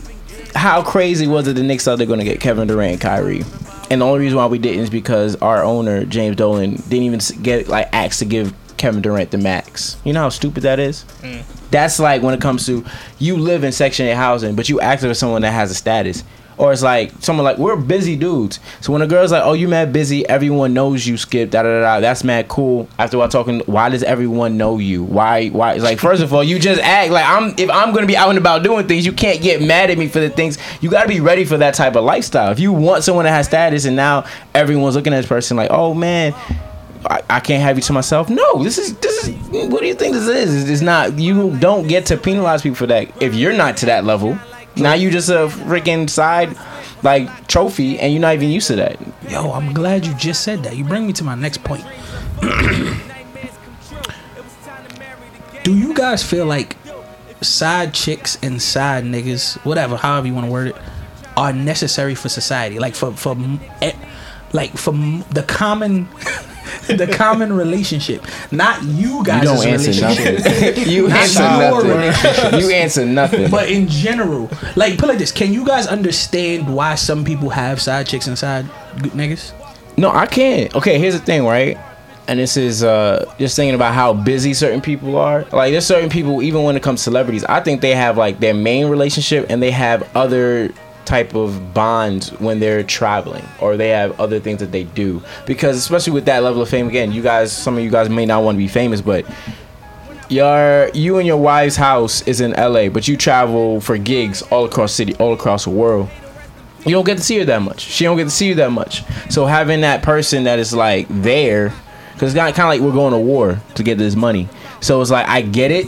how crazy was it the Knicks thought they're gonna get Kevin Durant and Kyrie? And the only reason why we didn't is because our owner James Dolan didn't even get like asked to give Kevin Durant the max. You know how stupid that is? Mm. That's like when it comes to you live in Section 8 housing, but you ask for someone that has a status. Or it's like someone like we're busy dudes. So when a girl's like, "Oh, you mad busy? Everyone knows you, Skip." Da da da. that's mad cool. After while talking, why does everyone know you? Why? Why? It's like first of all, you just act like I'm. If I'm gonna be out and about doing things, you can't get mad at me for the things. You got to be ready for that type of lifestyle. If you want someone that has status, and now everyone's looking at this person like, "Oh man." I, I can't have you to myself. No, this is this is. What do you think this is? It's not. You don't get to penalize people for that if you're not to that level. Now you just a freaking side like trophy, and you're not even used to that. Yo, I'm glad you just said that. You bring me to my next point. Do you guys feel like side chicks and side niggas, whatever, however you want to word it, are necessary for society? Like for for eh, like for the common the common relationship, not you You guys' don't answer relationship. nothing. you Not answer nothing. You answer nothing. But in general, like put like this: Can you guys understand why some people have side chicks and side niggas? No, I can't. Okay, here's the thing, right? And this is uh just thinking about how busy certain people are. Like there's certain people, even when it comes to celebrities, I think they have like their main relationship and they have other type of bonds when they're traveling or they have other things that they do. Because especially with that level of fame, again, you guys some of you guys may not want to be famous, but your you and your wife's house is in LA, but you travel for gigs all across city, all across the world. you don't get to see her that much. She don't get to see you that much. So having that person that is like there, because it's kind of like we're going to war to get this money. So it's like I get it.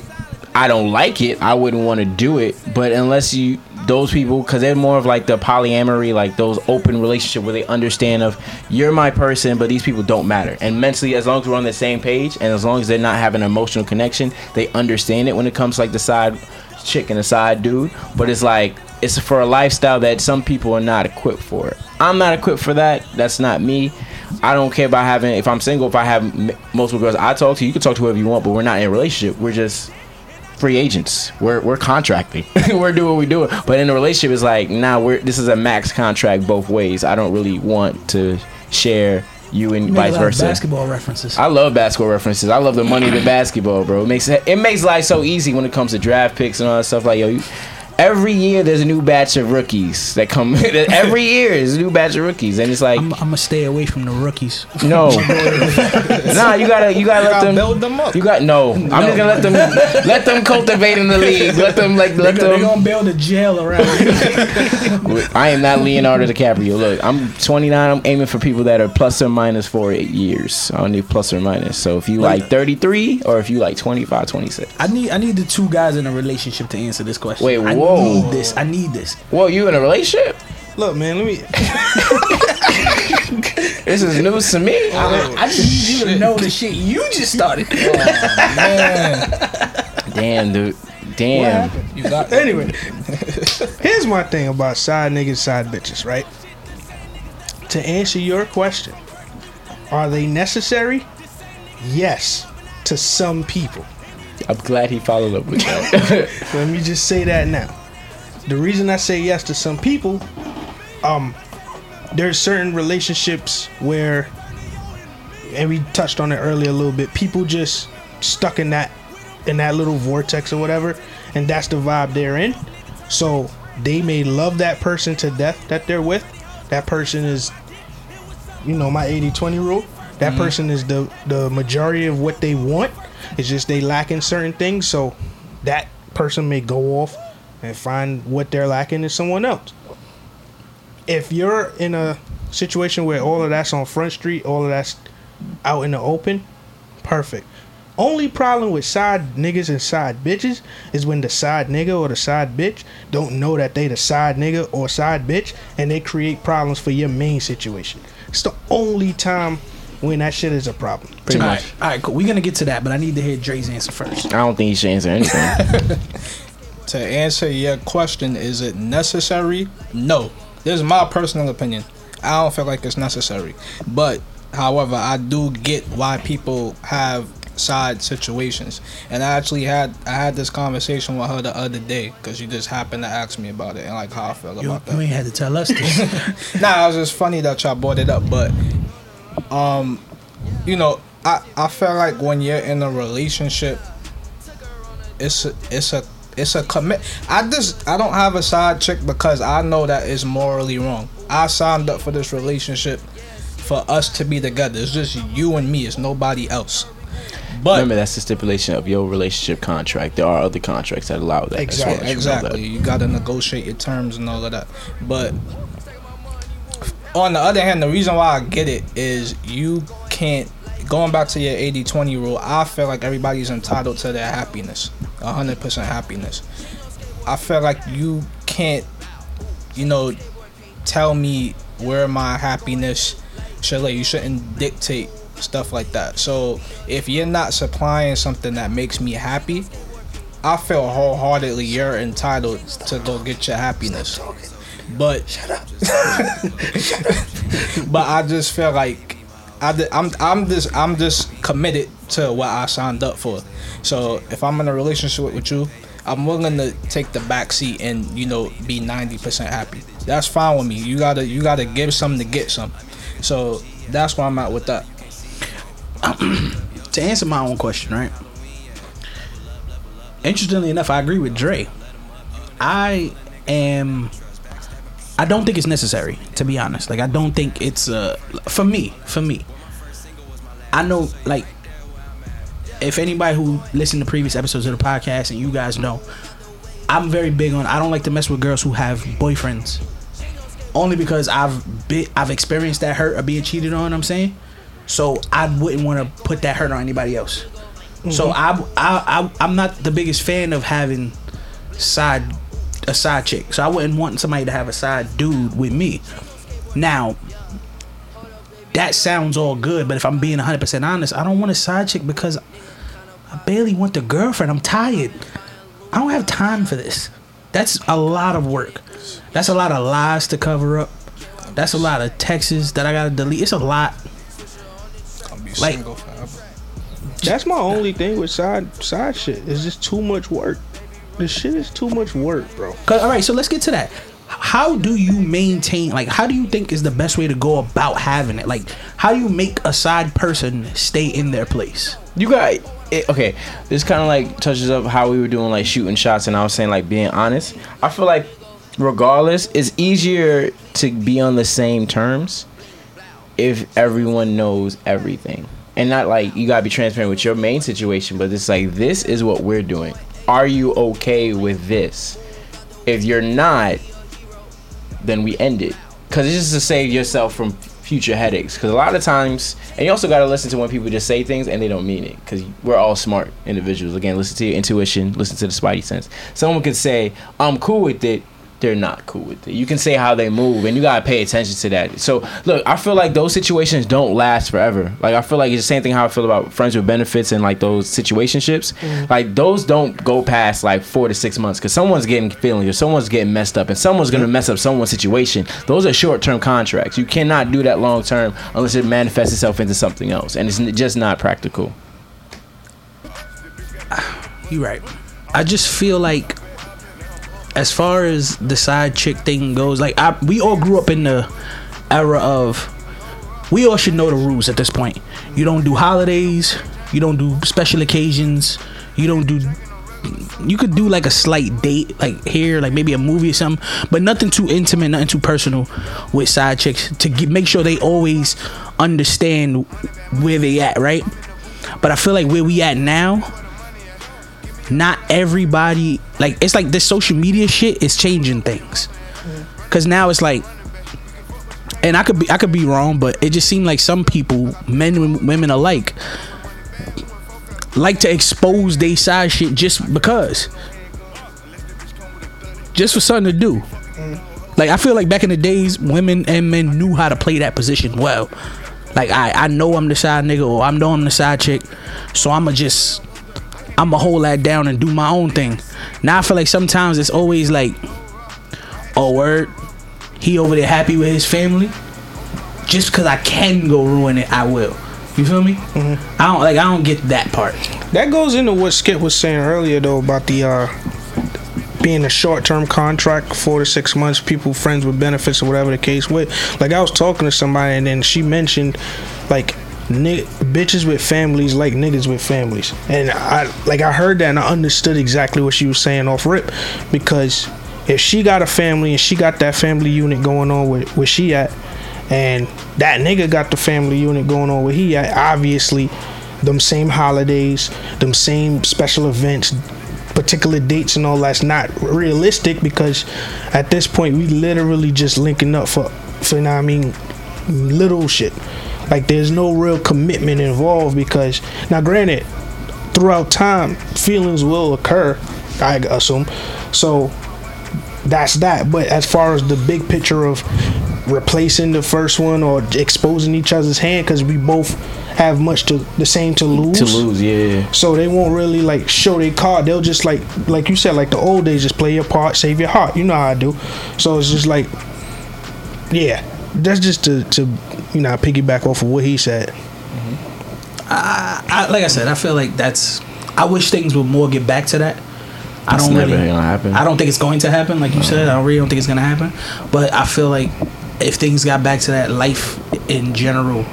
I don't like it. I wouldn't want to do it. But unless you those people, because they're more of like the polyamory, like those open relationship where they understand of you're my person, but these people don't matter. And mentally, as long as we're on the same page, and as long as they're not having an emotional connection, they understand it when it comes to like the side chick and the side dude. But it's like it's for a lifestyle that some people are not equipped for. I'm not equipped for that. That's not me. I don't care about having. If I'm single, if I have multiple girls, I talk to you. You can talk to whoever you want, but we're not in a relationship. We're just free agents. We're we're contracting. we're doing what we do. But in a relationship, it's like nah. We're this is a max contract both ways. I don't really want to share you and make vice versa. basketball references. I love basketball references. I love the money of the basketball, bro. It makes it makes life so easy when it comes to draft picks and all that stuff. Like yo, you, every year there's a new batch of rookies that come. every year is a new batch of rookies, and it's like I'm, I'm gonna stay away from the rookies. no, nah. You gotta you gotta let gotta them build them up. You got no. I'm just gonna let them let them cultivate in the league. Let them like let They're them. gonna build a jail around. I am not Leonardo DiCaprio. Look, I'm 29. I'm aiming for people that are plus or minus for eight years. I don't need plus or minus. So if you like 33 or if you like 25, 26. I need I need the two guys in a relationship to answer this question. Wait, I whoa. need this. I need this. Whoa, you in a relationship? Look, man, let me. This is news to me. I, I just need you to know the shit you just started. Oh, man, Damn, dude. Damn. you got Anyway, here's my thing about side niggas, side bitches, right? To answer your question, are they necessary? Yes, to some people. I'm glad he followed up with that. Let me just say that now. The reason I say yes to some people, um, there's certain relationships where, and we touched on it earlier a little bit. People just stuck in that, in that little vortex or whatever, and that's the vibe they're in. So they may love that person to death that they're with. That person is, you know, my 80-20 rule. That person is the the majority of what they want. It's just they lacking certain things. So that person may go off and find what they're lacking in someone else. If you're in a situation where all of that's on Front Street, all of that's out in the open, perfect. Only problem with side niggas and side bitches is when the side nigga or the side bitch don't know that they the side nigga or side bitch and they create problems for your main situation. It's the only time when that shit is a problem. Pretty all much. right, all right, cool. We're gonna get to that, but I need to hear Dre's answer first. I don't think he should answer anything. to answer your question, is it necessary? No. This is my personal opinion. I don't feel like it's necessary. But however, I do get why people have side situations. And I actually had I had this conversation with her the other day because she just happened to ask me about it and like how I feel You, about that. you ain't had to tell us this. nah, it was just funny that y'all brought it up, but um, you know, I I feel like when you're in a relationship, it's a, it's a it's a commit. I just I don't have a side chick because I know that is morally wrong. I signed up for this relationship for us to be together. It's just you and me. It's nobody else. But Remember, that's the stipulation of your relationship contract. There are other contracts that allow that. as well, Exactly, you know that. Exactly. You got to negotiate your terms and all of that. But on the other hand, the reason why I get it is you can't. Going back to your 80 20 rule, I feel like everybody's entitled to their happiness 100% happiness. I feel like you can't, you know, tell me where my happiness should lay. You shouldn't dictate stuff like that. So if you're not supplying something that makes me happy, I feel wholeheartedly you're entitled to go get your happiness. But shut up. but I just feel like I di- I'm I'm just I'm just committed to what I signed up for. So if I'm in a relationship with you, I'm willing to take the back seat and you know be 90% happy. That's fine with me. You gotta you gotta give some to get some. So that's where I'm at with that. to answer my own question, right? Interestingly enough, I agree with Dre. I am. I don't think it's necessary, to be honest. Like, I don't think it's uh for me. For me, I know like if anybody who listened to previous episodes of the podcast and you guys know, I'm very big on. I don't like to mess with girls who have boyfriends only because I've been I've experienced that hurt of being cheated on. I'm saying, so I wouldn't want to put that hurt on anybody else. So I, I I I'm not the biggest fan of having side a side chick. So I wouldn't want somebody to have a side dude with me. Now, that sounds all good, but if I'm being 100% honest, I don't want a side chick because I barely want the girlfriend. I'm tired. I don't have time for this. That's a lot of work. That's a lot of lies to cover up. That's a lot of texts that I gotta delete. It's a lot. I'll be Like- single forever. That's my only thing with side side shit. It's just too much work. This shit is too much work, bro. 'Cause- all right, so let's get to that. How do you maintain? Like, how do you think is the best way to go about having it? Like, how do you make a side person stay in their place? You got it, okay. This kind of like touches up how we were doing like shooting shots, and I was saying like being honest. I feel like regardless, it's easier to be on the same terms if everyone knows everything, and not like you gotta be transparent with your main situation, but it's like this is what we're doing. Are you okay with this? If you're not, then we end it. Cause it's just to save yourself from future headaches. Cause a lot of times, and you also gotta listen to when people just say things and they don't mean it. Cause we're all smart individuals. Again, listen to your intuition, listen to the spidey sense. Someone could say, "I'm cool with it." They're not cool with it. You can say how they move, and you gotta pay attention to that. So, look, I feel like those situations don't last forever. Like I feel like it's the same thing how I feel about friends with benefits and like those situationships. Mm. Like those don't go past like four to six months because someone's getting feelings or someone's getting messed up and someone's gonna mm. mess up someone's situation. Those are short term contracts. You cannot do that long term unless it manifests itself into something else, and it's just not practical. You're right. I just feel like, as far as the side chick thing goes, like I, we all grew up in the era of, we all should know the rules at this point. You don't do holidays. You don't do special occasions. You don't do. You could do like a slight date, like here, like maybe a movie or something, but nothing too intimate, nothing too personal with side chicks to get, make sure they always understand where they at, right? But I feel like where we at now, not everybody like it's like this social media shit is changing things. Mm. Because now it's like and i could be i could be wrong but it just seemed like some people men and women alike like to expose they side shit just because. Just for something to do. Mm. Like i feel like back in the days women and men knew how to play that position well. Like i i know i'm the side nigga or i know i'm the side chick so i'ma just I'ma hold that down and do my own thing. Now I feel like sometimes it's always like, oh word, he over there happy with his family. Just because I can go ruin it, I will. You feel me? I don't like. I don't get that part. That goes into what Skip was saying earlier though about the uh being a short term contract, four to six months, people friends with benefits or whatever the case with. Like I was talking to somebody and then she mentioned like bitches with families like niggas with families. And I like I heard that and I understood exactly what she was saying off rip because if she got a family and she got that family unit going on with where she at and that nigga got the family unit going on where he at, obviously them same holidays, them same special events, particular dates and all that's not realistic because at this point we literally just linking up for for you know I mean little shit. Like there's no real commitment involved because now granted throughout time feelings will occur, I assume. So that's that. But as far as the big picture of replacing the first one or exposing each other's hand because we both have much to the same to lose To lose, yeah. so they won't really like show their card they'll just like like you said like the old days just play your part save your heart you know how i do so it's just like yeah that's just to to you know piggyback off of what he said mm-hmm. I, like I said, I feel like that's. I wish things would more get back to that. I don't never really. gonna happen. I don't think it's going to happen, like you said. I don't really don't think it's gonna happen. But I feel like if things got back to that, life in general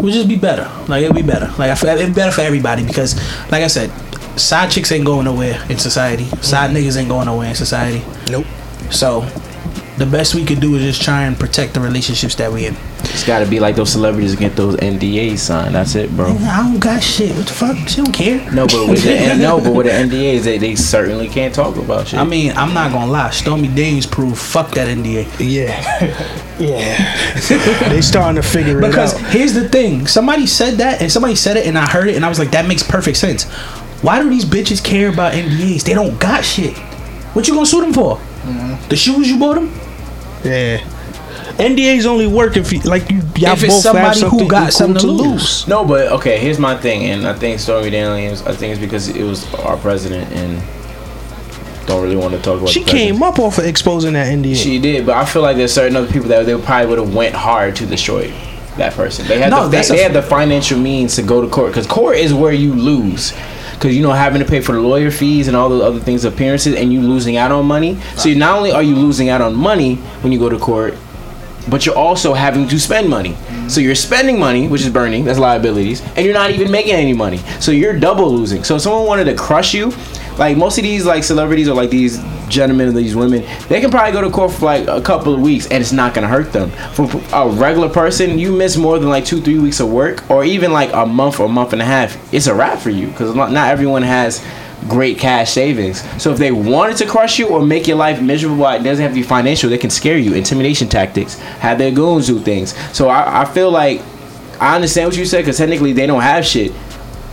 would just be better. Like it'd be better. Like I feel it'd be better for everybody because, like I said, side chicks ain't going nowhere in society. Side mm-hmm. niggas ain't going nowhere in society. nope So the best we could do is just try and protect the relationships that we in. It's got to be like those celebrities get those NDAs signed. That's it, bro. I don't got shit. What the fuck? She don't care. No, but with the no, but with the NDAs, they, they certainly can't talk about shit. I mean, I'm not gonna lie. Stormy Daniels proved fuck that NDA. Yeah, yeah. they starting to figure Because it out. Because here's the thing: somebody said that, and somebody said it, and I heard it, and I was like, that makes perfect sense. Why do these bitches care about NDAs? They don't got shit. What you gonna sue them for? Mm-hmm. The shoes you bought them? Yeah. NDA's only work if you, like you y'all If it's both somebody have who got equal something to to lose. lose. no, but okay. Here's my thing, and I think Stormy Daniels. I think it's because it was our president, and don't really want to talk about. She the came up off of exposing that NDA. She did, but I feel like there's certain other people that they probably would have went hard to destroy that person. They had No, the they, that's a they f- had the financial means to go to court because court is where you lose. Because you know having to pay for the lawyer fees and all the other things, appearances, and you losing out on money. So not only are you losing out on money when you go to court, but you're also having to spend money. So you're spending money, which is burning, that's liabilities, and you're not even making any money. So you're double losing. So if someone wanted to crush you, like most of these like celebrities or like these gentlemen or these women, they can probably go to court for like a couple of weeks and it's not gonna hurt them. For a regular person, you miss more than like two, three weeks of work, or even like a month or a month and a half, it's a wrap for you because not, not everyone has great cash savings. So if they wanted to crush you or make your life miserable, it doesn't have to be financial. They can scare you. Intimidation tactics. Have their goons do things. So I, I feel like I understand what you said because technically they don't have shit.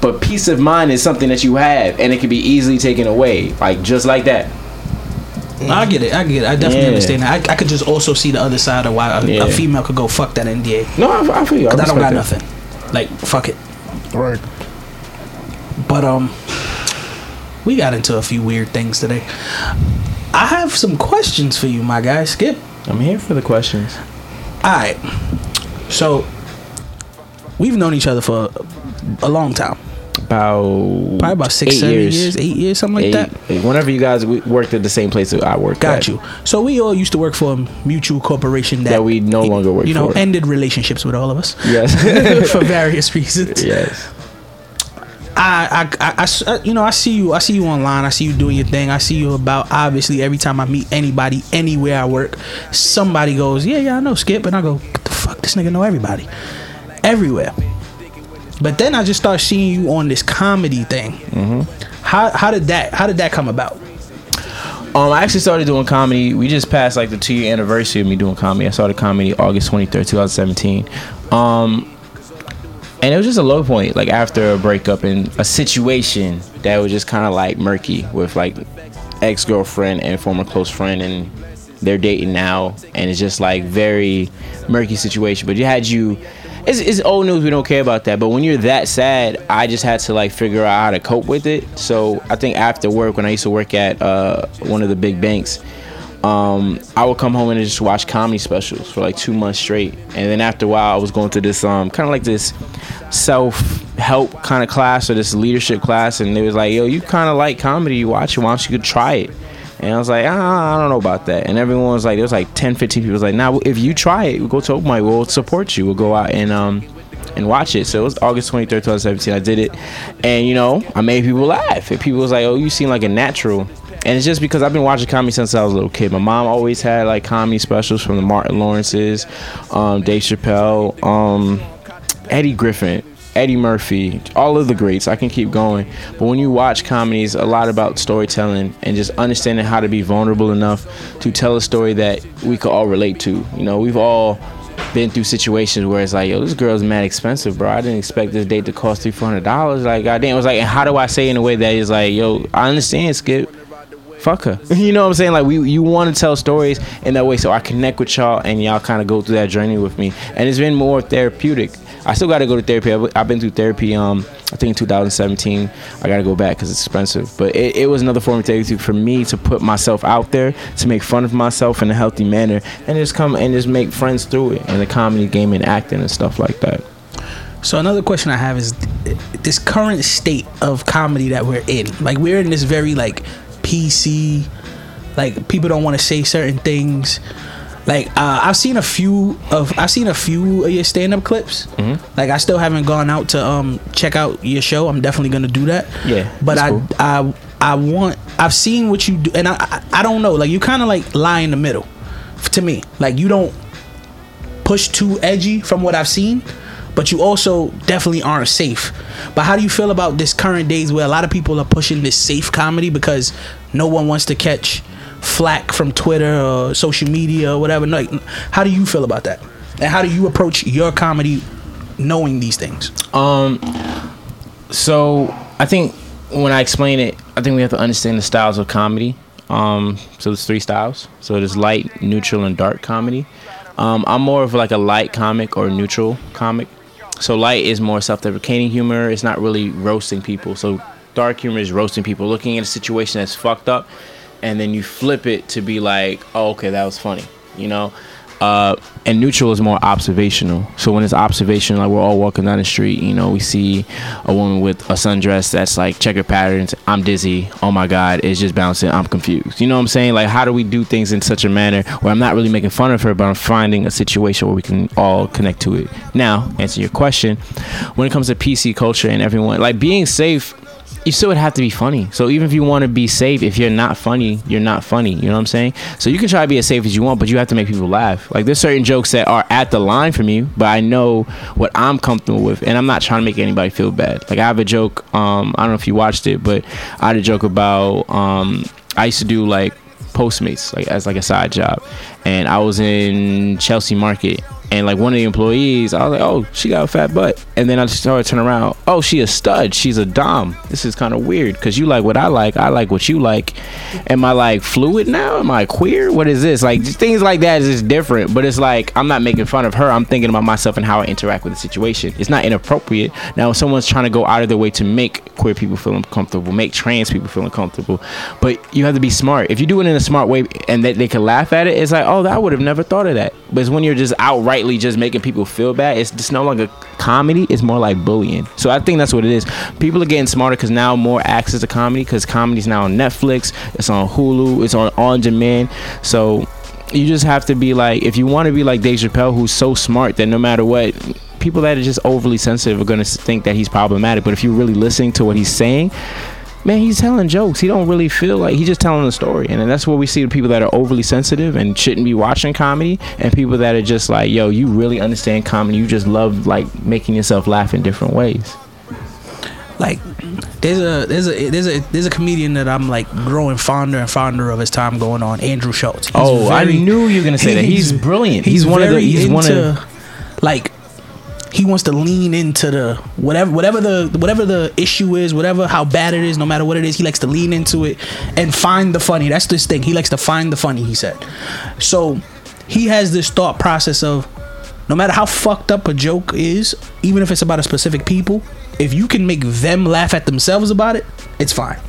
But peace of mind is something that you have, and it can be easily taken away, like just like that. I get it. I get it. I definitely Yeah. understand that. I, I could just also see the other side of why a, Yeah. a female could go fuck that NDA. No, I, I feel you. I, Cause I don't got that. nothing. Like fuck it. Right. But um, we got into a few weird things today. I have some questions for you, my guy. Skip. I'm here for the questions. All right. So we've known each other for a long time. About Probably about six, seven years. eight years, something like Eight- that. eight. Whenever you guys worked at the same place that I worked Got at. you. So we all used to work for a mutual corporation that, That we no longer work You know, for. ended relationships with all of us Yes. for various reasons. yes. I, I, I- I uh, you know, I see you. I see you online. I see you doing your thing. I see you about. Obviously, every time I meet anybody, anywhere I work, somebody goes, "Yeah, yeah, I know Skip," and I go, "What the fuck? This nigga know everybody, everywhere." But then I just start seeing you on this comedy thing. How how did that how did that come about? Um, I actually started doing comedy. We just passed like the two year anniversary of me doing comedy. I started comedy August twenty third, two thousand seventeen. Um, and it was just a low point, like after a breakup and a situation that was just kind of like murky with like ex girlfriend and former close friend, and they're dating now, and it's just like very murky situation. But you had you. It's, it's old news. We don't care about that. But when you're that sad, I just had to like figure out how to cope with it. So I think after work, when I used to work at uh, one of the big banks, um, I would come home and just watch comedy specials for like two months straight. And then after a while, I was going to this um, kind of like this self help kind of class or this leadership class, and they was like, "Yo, you kind of like comedy? You watch it? Why don't you try it?" And I was like, ah, I don't know about that. And everyone was like, there was like 10, 15 people was like, nah, if you try it, we'll go to open mic, we'll support you. We'll go out and um and watch it. So it was August 23rd, 2017. I did it. And you know, I made people laugh. And people was like, oh, you seem like a natural. And it's just because I've been watching comedy since I was a little kid. My mom always had like comedy specials from the Martin Lawrences, um, Dave Chappelle, um, Eddie Griffin, Eddie Murphy, all of the greats. I can keep going. But when you watch comedies, a lot about storytelling and just understanding how to be vulnerable enough to tell a story that we could all relate to. You know, we've all been through situations where it's like, yo, this girl's mad expensive, bro. I didn't expect this date to cost three, four hundred dollars. Like, goddamn, it was like, and how do I say in a way that is like, yo, I understand, Skip. Fuck her. You know what I'm saying? Like we, you want to tell stories in that way, so I connect with y'all, and y'all kind of go through that journey with me, and it's been more therapeutic. I still got to go to therapy. I've, I've been through therapy. Um, I think in 2017, I got to go back because it's expensive. But it, it was another form of therapy for me to put myself out there, to make fun of myself in a healthy manner, and just come and just make friends through it, in the comedy game and acting and stuff like that. So another question I have is this current state of comedy that we're in. Like we're in this very like PC, like people don't want to say certain things. Like uh, I've seen a few of I've seen a few of your stand up clips. Mm-hmm. Like I still haven't gone out to um check out your show. I'm definitely gonna do that. Yeah, But I cool. I I want I've seen what you do and I I, I don't know like you kind of like lie in the middle. to me. Like you don't push too edgy from what I've seen, but you also definitely aren't safe. But how do you feel about this current days where a lot of people are pushing this safe comedy because no one wants to catch flack from Twitter or social media or whatever? Like, how do you feel about that? And how do you approach your comedy knowing these things? Um, so I think when I explain it, I think we have to understand the styles of comedy. Um, so there's three styles. So there's light, neutral, and dark comedy. Um, I'm more of like a light comic or neutral comic. So light is more self-deprecating humor. It's not really roasting people. So dark humor is roasting people, looking at a situation that's fucked up, and then you flip it to be like, oh, okay, that was funny. You know. Uh, and neutral is more observational. So when it's observational, like we're all walking down the street, you know, we see a woman with a sundress that's like checker patterns. I'm dizzy. Oh my God, it's just bouncing. I'm confused. You know what I'm saying? Like, how do we do things in such a manner where I'm not really making fun of her, but I'm finding a situation where we can all connect to it? Now, answer your question. When it comes to PC culture and everyone, like being safe you still would have to be funny. So even if you want to be safe, if you're not funny, you're not funny. You know what I'm saying? So you can try to be as safe as you want, but you have to make people laugh. Like there's certain jokes that are at the line for me, but I know what I'm comfortable with, and I'm not trying to make anybody feel bad. Like I have a joke. Um, I don't know if you watched it, but I had a joke about. Um, I used to do like Postmates, like as like a side job, and I was in Chelsea Market, and like one of the employees, I was like, "Oh, she got a fat butt," and then I just started turning around. Oh, she a stud. She's a dom. This is kind of weird because you like what I like. I like what you like. Am I like fluid now? Am I queer? What is this? Like things like that is just different. But it's like I'm not making fun of her. I'm thinking about myself and how I interact with the situation. It's not inappropriate. Now, if someone's trying to go out of their way to make queer people feel uncomfortable, make trans people feel uncomfortable, but you have to be smart. If you do it in a smart way and that they can laugh at it, it's like, oh, I would have never thought of that. But it's when you're just outrightly just making people feel bad. It's just no longer comedy. It's more like bullying. So I think that's what it is. People are getting smarter because now more access to comedy because comedy's now on Netflix. It's on Hulu. It's on on demand. So you just have to be like, if you want to be like Dave Chappelle, who's so smart that no matter what, people that are just overly sensitive are gonna think that he's problematic. But if you're really listening to what he's saying, man, he's telling jokes. He don't really feel like he's just telling a story, and then that's what we see the people that are overly sensitive and shouldn't be watching comedy, and people that are just like, yo, you really understand comedy. You just love like making yourself laugh in different ways. Like there's a there's a there's a there's a comedian that I'm like growing fonder and fonder of as time going on. Andrew Schulz. He's oh, I knew you were gonna say that. He's, brilliant. He's, one of the. very He's one of. like he wants to lean into the whatever whatever the whatever the issue is, whatever how bad it is, no matter what it is, he likes to lean into it and find the funny. That's this thing. He likes to find the funny, he said. So he has this thought process of no matter how fucked up a joke is, even if it's about a specific people, if you can make them laugh at themselves about it, it's fine.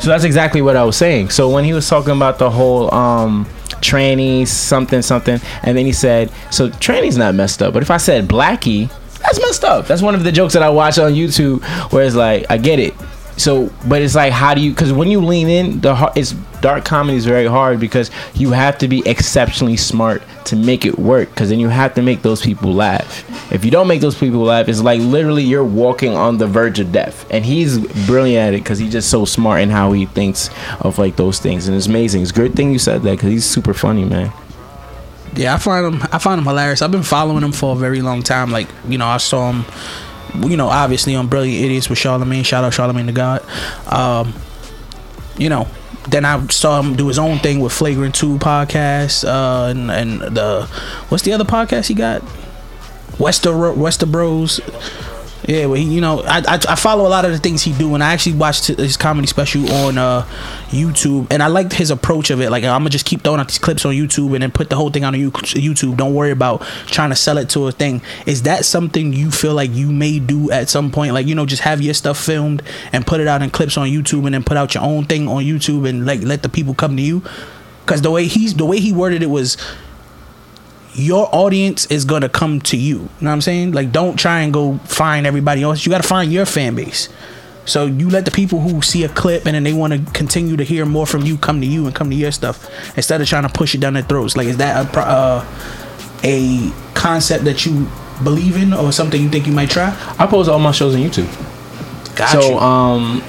So that's exactly what I was saying. So when he was talking about the whole um tranny something something, and then he said, so tranny's not messed up, but if I said blackie, that's messed up. That's one of the jokes that I watch on YouTube where it's like, I get it. So, but it's like, how do you? Because when you lean in, the it's dark comedy is very hard because you have to be exceptionally smart to make it work. Because then you have to make those people laugh. If you don't make those people laugh, it's like literally you're walking on the verge of death. And he's brilliant at it because he's just so smart in how he thinks of like those things. And it's amazing. It's a great thing you said that because he's super funny, man. Yeah, I find him. I find him hilarious. I've been following him for a very long time. Like you know, I saw him. You know, obviously on Brilliant Idiots with Charlemagne. Shout out Charlemagne the God. Um, you know, then I saw him do his own thing with Flagrant Two podcast. Uh, and, and the what's the other podcast he got? Wester Wester Bros. Yeah, well, he, you know, I, I I follow a lot of the things he do, and I actually watched his comedy special on uh, YouTube, and I liked his approach of it. Like, I'm gonna just keep throwing out these clips on YouTube, and then put the whole thing on YouTube. Don't worry about trying to sell it to a thing. Is that something you feel like you may do at some point? Like, you know, just have your stuff filmed and put it out in clips on YouTube, and then put out your own thing on YouTube, and like let the people come to you. Because the way he's the way he worded it was your audience is gonna come to you. You know what I'm saying? Like, don't try and go find everybody else. You gotta find your fan base. So you let the people who see a clip and then they want to continue to hear more from you come to you and come to your stuff instead of trying to push it down their throats. Like, is that a uh, a concept that you believe in or something you think you might try? I post all my shows on YouTube. Got so you. um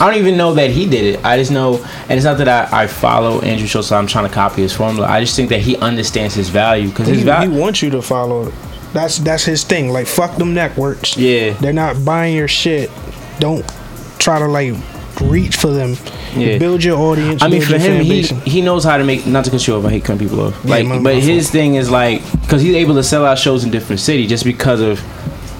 I don't even know that he did it. I just know, and it's not that I, I follow Andrew Schulz, so I'm trying to copy his formula. I just think that he understands his value because his He, he wants you to follow it. That's that's his thing. Like fuck them networks. Yeah. They're not buying your shit. Don't try to like reach for them. Yeah. Build your audience. I mean, for him, he he knows how to make. Not to cut you off, I hate cutting people off. Yeah, my- but my his fault. thing is like, because he's able to sell out shows in different cities just because of.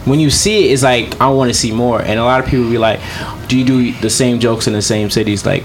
When you see it, it's like I want to see more, and a lot of people be like, "Do you do the same jokes in the same cities?" Like,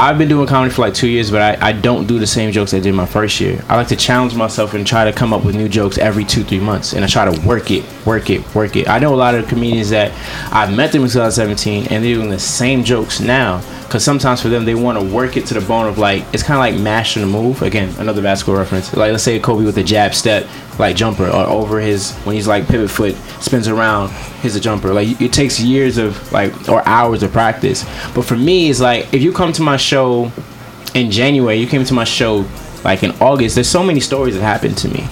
I've been doing comedy for like two years, but I, I don't do the same jokes I did my first year. I like to challenge myself and try to come up with new jokes every two, three months. And I try to work it, work it, work it. I know a lot of comedians that I've met them in 2017 and they're doing the same jokes now. Because sometimes for them, they want to work it to the bone of like, it's kind of like mashing the move. Again, another basketball reference. Like, let's say Kobe with a jab step, like jumper, or over his, when he's like pivot foot, spins around, here's a jumper. Like, it takes years of like, or hours of practice. But for me, it's like, if you come to my show in January, you came to my show like in August, there's so many stories that happened to me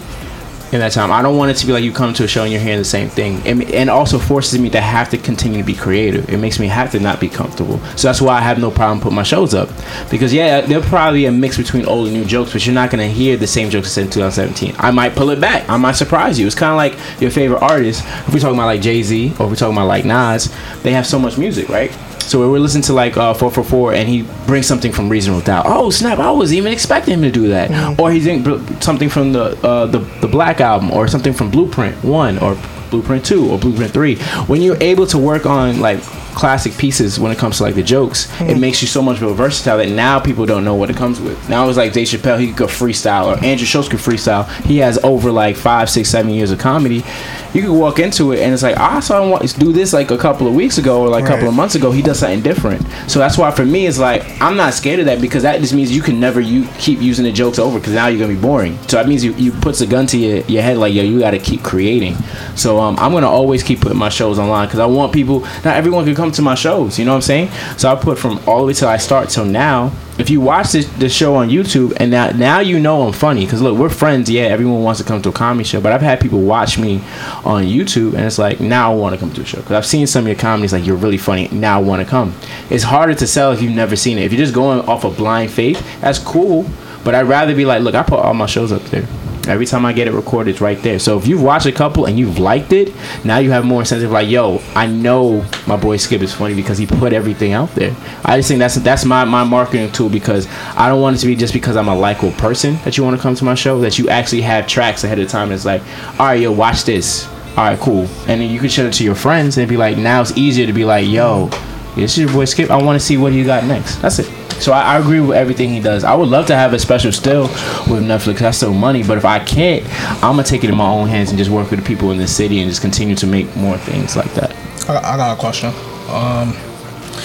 in that time. I don't want it to be like you come to a show and you're hearing the same thing. And, also forces me to have to continue to be creative. It makes me have to not be comfortable. So that's why I have no problem putting my shows up. Because yeah, they're probably a mix between old and new jokes, but you're not gonna hear the same jokes as in 2017. I might pull it back. I might surprise you. It's kind of like your favorite artist. If we're talking about like Jay Z or if we're talking about like Nas, they have so much music, right? So we're listening to like uh, 444 and he brings something from Reasonable Doubt. Oh snap! I wasn't even expecting him to do that. Or he's in something from the uh, the the Black album or something from Blueprint One or Blueprint Two or Blueprint Three. When you're able to work on like classic pieces when it comes to like the jokes, it makes you so much more versatile that now people don't know what it comes with. Now it's like Dave Chappelle, he could go freestyle, or Andrew Schulz could freestyle. He has over like five, six, seven years of comedy. You could walk into it and it's like, I saw him do this like a couple of weeks ago or like a couple of months ago. He does something different. So that's why for me it's like I'm not scared of that because that just means you can never you keep using the jokes over because now you're gonna be boring. So that means you, you puts a gun to your, your head like yo you got to keep creating. So um, I'm gonna always keep putting my shows online because I want people. Not everyone can come to my shows. You know what I'm saying? So I put from all the way till I start till now. If you watch this, this show on YouTube and now now you know I'm funny because look we're friends. Yeah, everyone wants to come to a comedy show, but I've had people watch me on YouTube and it's like now I want to come to a show because I've seen some of your comedies like you're really funny. Now I want to come. It's harder to sell if you've never seen it. If you're just going off of blind faith, that's cool. But I'd rather be like, look, I put all my shows up there. Every time I get it recorded, it's right there. So if you've watched a couple and you've liked it, now you have more incentive. Like, yo, I know my boy Skip is funny because he put everything out there. I just think that's that's my my marketing tool because I don't want it to be just because I'm a likable person that you want to come to my show. That you actually have tracks ahead of time. It's like, all right, yo, watch this. All right, cool. And then you can show it to your friends and be like, now it's easier to be like, yo, is your boy Skip. I want to see what he got next. That's it. So I, I agree with everything he does. I would love to have a special still with Netflix. That's still money. But if I can't, I'm gonna take it in my own hands and just work with the people in the city and just continue to make more things like that. I, I got a question. Um,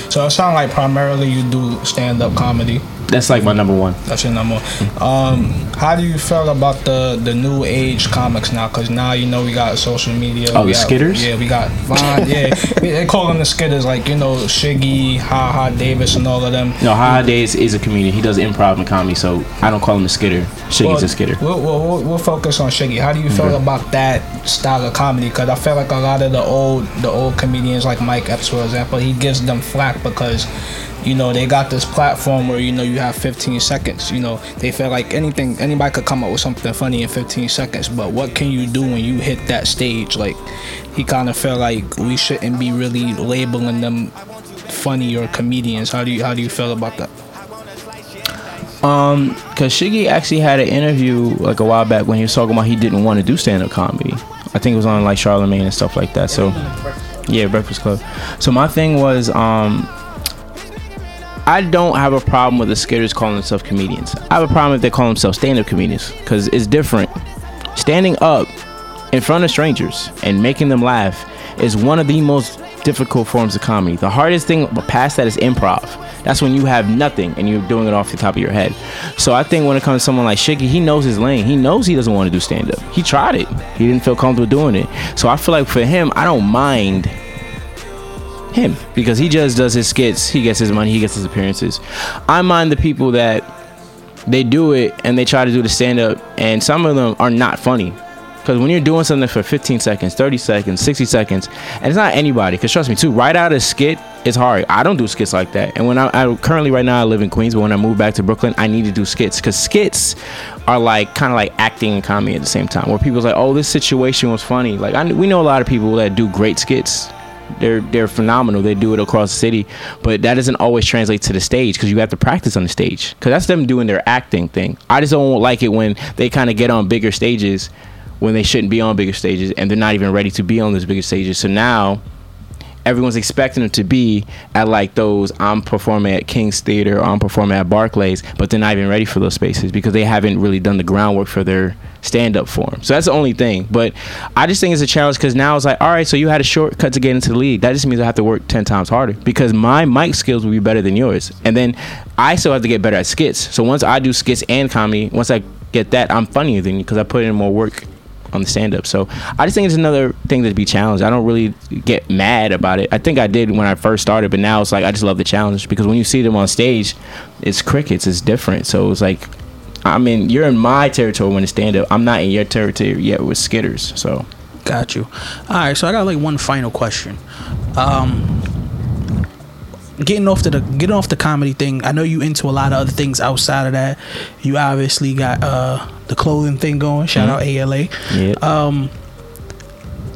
so it sounds like primarily you do stand up comedy. That's like my number one. That's your number. Um, how do you feel about the the new age comics now? Because now you know we got social media. Oh, the got- skitters? Yeah, we got Vine. yeah, they call them the skitters. Like you know Shiggy, Ha Ha Davis, and all of them. No, Ha Ha Davis is a comedian. He does improv and comedy, so I don't call him a skitter. Shiggy's a skitter. We'll, we'll, we'll, we'll focus on Shiggy. How do you feel about that style of comedy? Because I feel like a lot of the old the old comedians, like Mike Epps, for example, he gives them flack because you know they got this platform where you know you have 15 seconds. You know they feel like anything anybody could come up with something funny in 15 seconds. But what can you do when you hit that stage? Like he kind of felt like we shouldn't be really labeling them funny or comedians. How do you how do you feel about that? Um, cause Shiggy actually had an interview like a while back when he was talking about he didn't want to do stand up comedy. I think it was on like Charlemagne and stuff like that. So yeah, Breakfast Club. So my thing was, um, I don't have a problem with the skitters calling themselves comedians. I have a problem if they call themselves stand up comedians because it's different. Standing up in front of strangers and making them laugh is one of the most difficult forms of comedy. The hardest thing past that is improv. That's when you have nothing and you're doing it off the top of your head. So I think when it comes to someone like Shiggy, he knows his lane. He knows he doesn't want to do stand up. He tried it. He didn't feel comfortable doing it. So I feel like for him, I don't mind him because he just does his skits. He gets his money. He gets his appearances. I mind the people that they do it and they try to do the stand up and some of them are not funny. Because when you're doing something for 15 seconds, 30 seconds, 60 seconds, and it's not anybody. Because trust me, too, right out of skit, it's hard. I don't do skits like that. And when I, I currently right now I live in Queens, but when I move back to Brooklyn, I need to do skits because skits are like kind of like acting and comedy at the same time. Where people's like, oh, this situation was funny. Like I, we know a lot of people that do great skits they're they're phenomenal. They do it across the city, but that doesn't always translate to the stage because you have to practice on the stage. Because that's them doing their acting thing. I just don't like it when they kind of get on bigger stages when they shouldn't be on bigger stages and they're not even ready to be on those bigger stages. So now everyone's expecting them to be at like those I'm performing at King's Theater or I'm performing at Barclays, but they're not even ready for those spaces because they haven't really done the groundwork for their stand up form. So that's the only thing. But I just think it's a challenge because now it's like, all right, so you had a shortcut to get into the league. That just means I have to work 10 times harder because my mic skills will be better than yours. And then I still have to get better at skits. So once I do skits and comedy, once I get that, I'm funnier than you because I put in more work on the stand up. So I just think it's another thing to be challenged. I don't really get mad about it. I think I did when I first started, but now it's like I just love the challenge because when you see them on stage, it's crickets, it's different. So it's like I mean, you're in my territory when it's stand up. I'm not in your territory yet with skitters. So got you. All right, so I got like one final question. Um getting off to the getting off the comedy thing. I know you into a lot of other things outside of that. You obviously got uh the clothing thing going. Shout mm-hmm. out ALA. Yeah. Um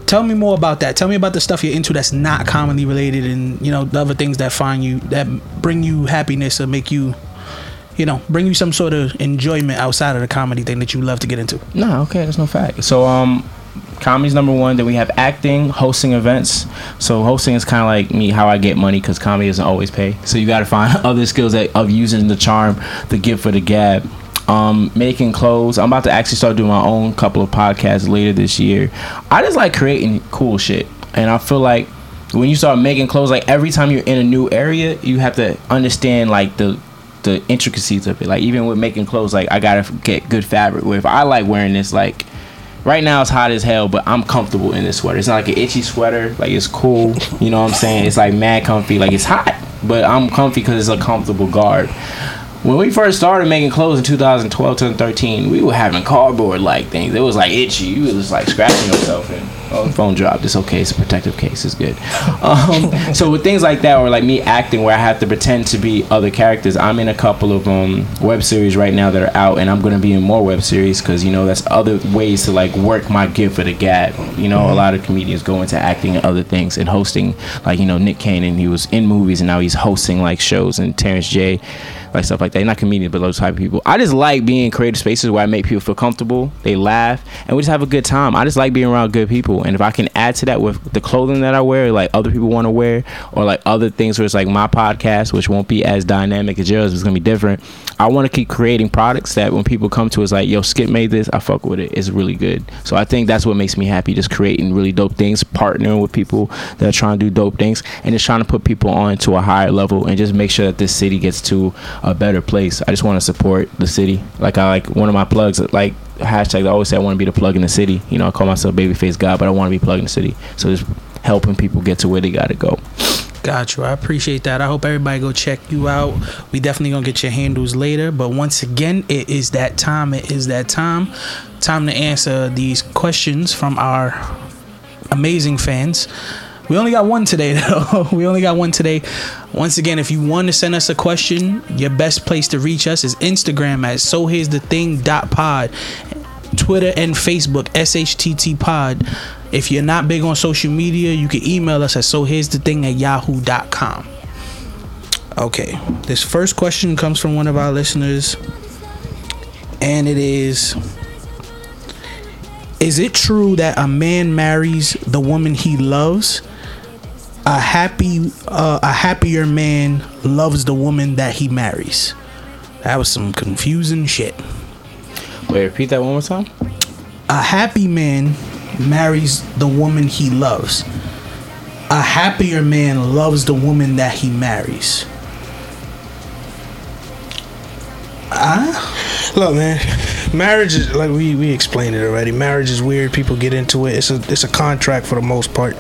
tell me more about that. Tell me about the stuff you're into that's not comedy related and you know the other things that find you that bring you happiness or make you you know, bring you some sort of enjoyment outside of the comedy thing that you love to get into. No, okay, that's no fact. So um comedy's number one. Then we have acting, hosting events. So hosting is kind of like me how I get money because comedy doesn't always pay. So you got to find other skills that, of using the charm, the gift for the gab. Um, making clothes. I'm about to actually start doing my own couple of podcasts later this year. I just like creating cool shit, and I feel like when you start making clothes, like every time you're in a new area, you have to understand like the the intricacies of it. Like even with making clothes, like I gotta get good fabric. If I like wearing this, like right now it's hot as hell, but I'm comfortable in this sweater. It's not like an itchy sweater. Like it's cool. You know what I'm saying? It's like mad comfy. Like it's hot, but I'm comfy because it's a comfortable garb. When we first started making clothes in 2012, 2013, we were having cardboard like things. It was like itchy. You was just like scratching yourself and Oh, phone dropped. It's okay. It's a protective case. It's good. Um, so with things like that, or like me acting, where I have to pretend to be other characters, I'm in a couple of um, web series right now that are out, and I'm gonna be in more web series because you know that's other ways to like work my gift for the gap. You know, mm-hmm. a lot of comedians go into acting and other things and hosting. Like you know, Nick Cannon, he was in movies and now he's hosting like shows, and Terrence J like stuff like that. Not comedians, but those type of people. I just like being in creative spaces where I make people feel comfortable, they laugh, and we just have a good time. I just like being around good people, and if I can add to that with the clothing that I wear, like other people want to wear, or like other things where it's like my podcast, which won't be as dynamic as yours, it's gonna be different. I want to keep creating products that when people come to us, like, yo, Skip made this, I fuck with it. It's really good. So I think that's what makes me happy, just creating really dope things, partnering with people that are trying to do dope things, and just trying to put people on to a higher level, and just make sure that this city gets to a better place. I just want to support the city. Like I like one of my plugs, like hashtag. I always say I want to be the plug in the city. You know, I call myself babyface God, but I want to be plug in the city. So just helping people get to where they got to go. Got you. I appreciate that. I hope everybody go check you out. We definitely gonna get your handles later. But once again, it is that time. It is that time. Time to answer these questions from our amazing fans. We only got one today, though. we only got one today. Once again, if you want to send us a question, your best place to reach us is Instagram at so here's the thing dot pod, Twitter and Facebook SHTT pod. If you're not big on social media, you can email us at so here's the thing at yahoo.com. Okay, this first question comes from one of our listeners, and it is Is it true that a man marries the woman he loves? A happy uh, a happier man loves the woman that he marries. That was some confusing shit. Wait, repeat that one more time. A happy man marries the woman he loves. A happier man loves the woman that he marries. Ah, look, man. Marriage is like we we explained it already. Marriage is weird. People get into it. It's a it's a contract for the most part.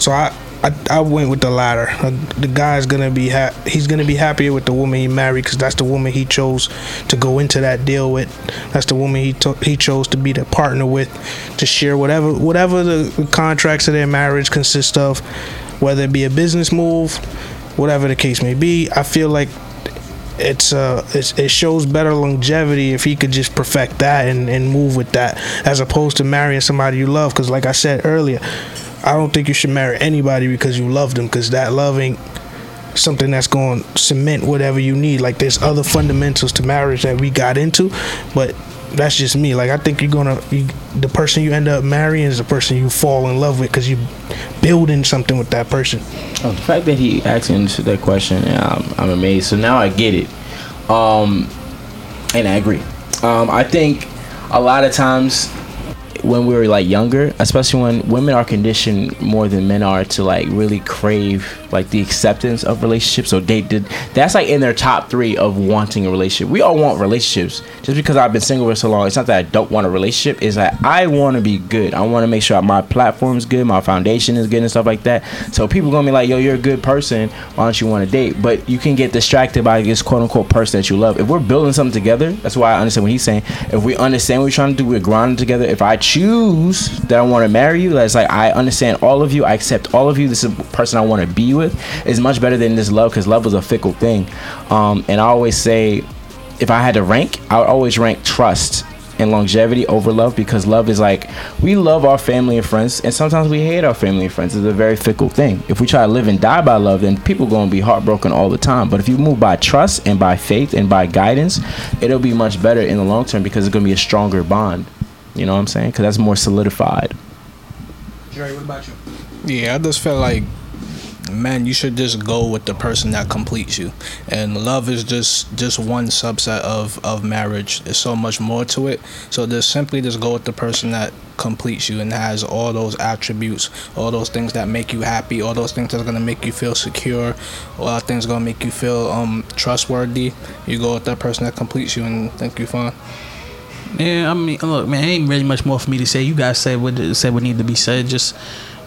So I I, I went with the latter. Uh, the guy's gonna be ha- he's gonna be happier with the woman he married because that's the woman he chose to go into that deal with. That's the woman he to- he chose to be the partner with, to share whatever whatever the contracts of their marriage consist of, whether it be a business move, whatever the case may be. I feel like it's uh it's, it shows better longevity if he could just perfect that and, and move with that as opposed to marrying somebody you love because like i said earlier i don't think you should marry anybody because you love them because that love ain't something that's going to cement whatever you need like there's other fundamentals to marriage that we got into but that's just me like i think you're gonna you, the person you end up marrying is the person you fall in love with because you building something with that person Oh, the fact that he asked into that question, I'm, I'm amazed. So now I get it, um, and I agree. Um, I think a lot of times when we were like younger, especially when women are conditioned more than men are to like really crave like the acceptance of relationships. So they did that's like in their top three of wanting a relationship. We all want relationships. Just because I've been single for so long, it's not that I don't want a relationship. Is that I want to be good. I want to make sure my platform is good, my foundation is good, and stuff like that. So people gonna be like, "Yo, you're a good person. Why don't you want to date?" But you can get distracted by this quote unquote person that you love. If we're building something together, that's why I understand what he's saying. If we understand what we're trying to do, we're grinding together. If I choose that I want to marry you, that's like I understand all of you. I accept all of you. This is the person I want to be with. Is much better than this love because love is a fickle thing. Um, and I always say, if I had to rank, I would always rank trust and longevity over love because love is like we love our family and friends and sometimes we hate our family and friends. It's a very fickle thing. If we try to live and die by love then people gonna be heartbroken all the time. But if you move by trust and by faith and by guidance it'll be much better in the long term because it's gonna be a stronger bond. You know what i'm saying? Because that's more solidified. Jerry, what about you? Yeah, I just felt like, man, you should just go with the person that completes you, and love is just just one subset of of marriage. There's so much more to it. So just simply just go with the person that completes you and has all those attributes, all those things that make you happy, all those things that's gonna make you feel secure, all things gonna make you feel um trustworthy. You go with that person that completes you, and think you fine. Yeah, I mean, look, man, ain't really much more for me to say. You guys said what said what need to be said. Just,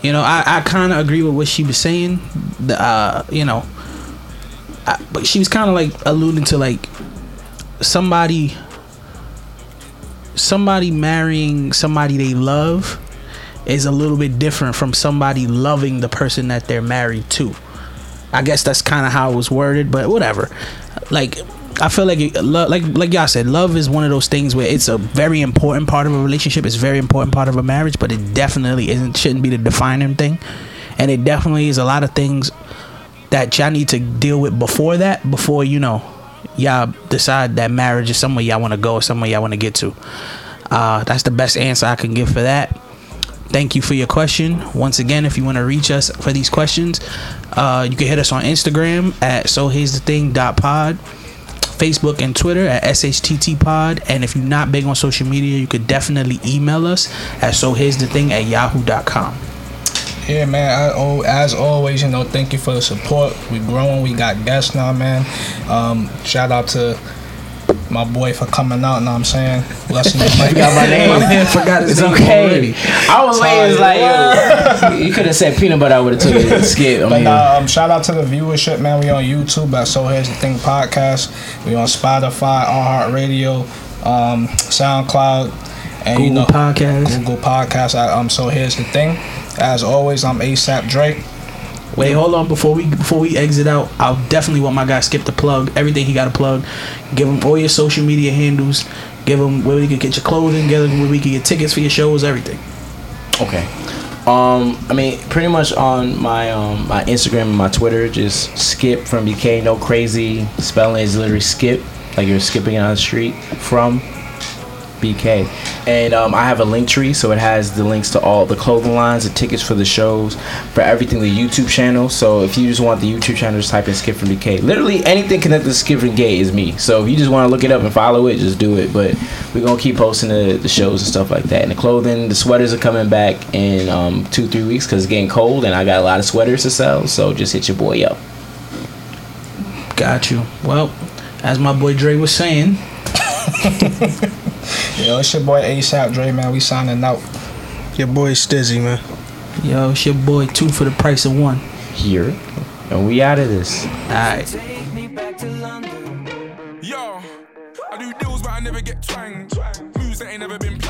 you know, I, I kind of agree with what she was saying. The, uh, you know, I, but she was kind of like alluding to like somebody, somebody marrying somebody they love is a little bit different from somebody loving the person that they're married to. I guess that's kind of how it was worded, but whatever. Like I feel like it, lo- like like y'all said, love is one of those things where it's a very important part of a relationship. It's a very important part of a marriage, but it definitely isn't shouldn't be the defining thing. And it definitely is a lot of things that y'all need to deal with before that, before you know y'all decide that marriage is somewhere y'all want to go or somewhere y'all want to get to. Uh, that's the best answer I can give for that. Thank you for your question. Once again, if you want to reach us for these questions, uh, you can hit us on Instagram at so here's the thing dot pod. Facebook and Twitter at SHTT Pod. And if you're not big on social media, you could definitely email us at so here's the thing at yahoo.com. Yeah, man. I, as always, you know, thank you for the support. We're growing. We got guests now, man. Um, shout out to my boy for coming out. Know what I'm saying? Blessing you, Mike. got my name. My man forgot his It's name okay. already. I was waiting like yo, you could have said peanut butter. I would have took it. Skip. I But mean, um, shout out to the viewership, man. We on YouTube at So Here's the Thing podcast. We on Spotify, on iHeartRadio, um, SoundCloud, and you Google know Podcast. Google Podcasts. At, um, So Here's the Thing. As always, I'm ASAP Drake. Wait, hold on. Before we before we exit out, I'll definitely want my guy Skip to plug everything he got to plug. Give him all your social media handles. Give him where we can get your clothing. Give him where we can get tickets for your shows. Everything. Okay. Um, I mean, pretty much on my um my Instagram and my Twitter, just skip from BK. No crazy spelling is literally skip, like you're skipping on the street from BK. And um, I have a link tree, so it has the links to all the clothing lines, the tickets for the shows, for everything. The YouTube channel. So if you just want the YouTube channel, just type in skip from BK. Literally anything connected to skip from BK is me. So if you just want to look it up and follow it, just do it. But we're gonna keep posting the, the shows and stuff like that. And the clothing, the sweaters are coming back in um, two three weeks because it's getting cold, and I got a lot of sweaters to sell. So just hit your boy up. Got you. Well, as my boy Dre was saying, Yo, it's your boy ASAP Dre, man. We signing out. Your boy Stizzy, man. yo, it's your boy two for the price of one. here, and we out of this. All right. Take me back to London. Yo, I do deals, but I never get twanged. Moves that ain't never been planned.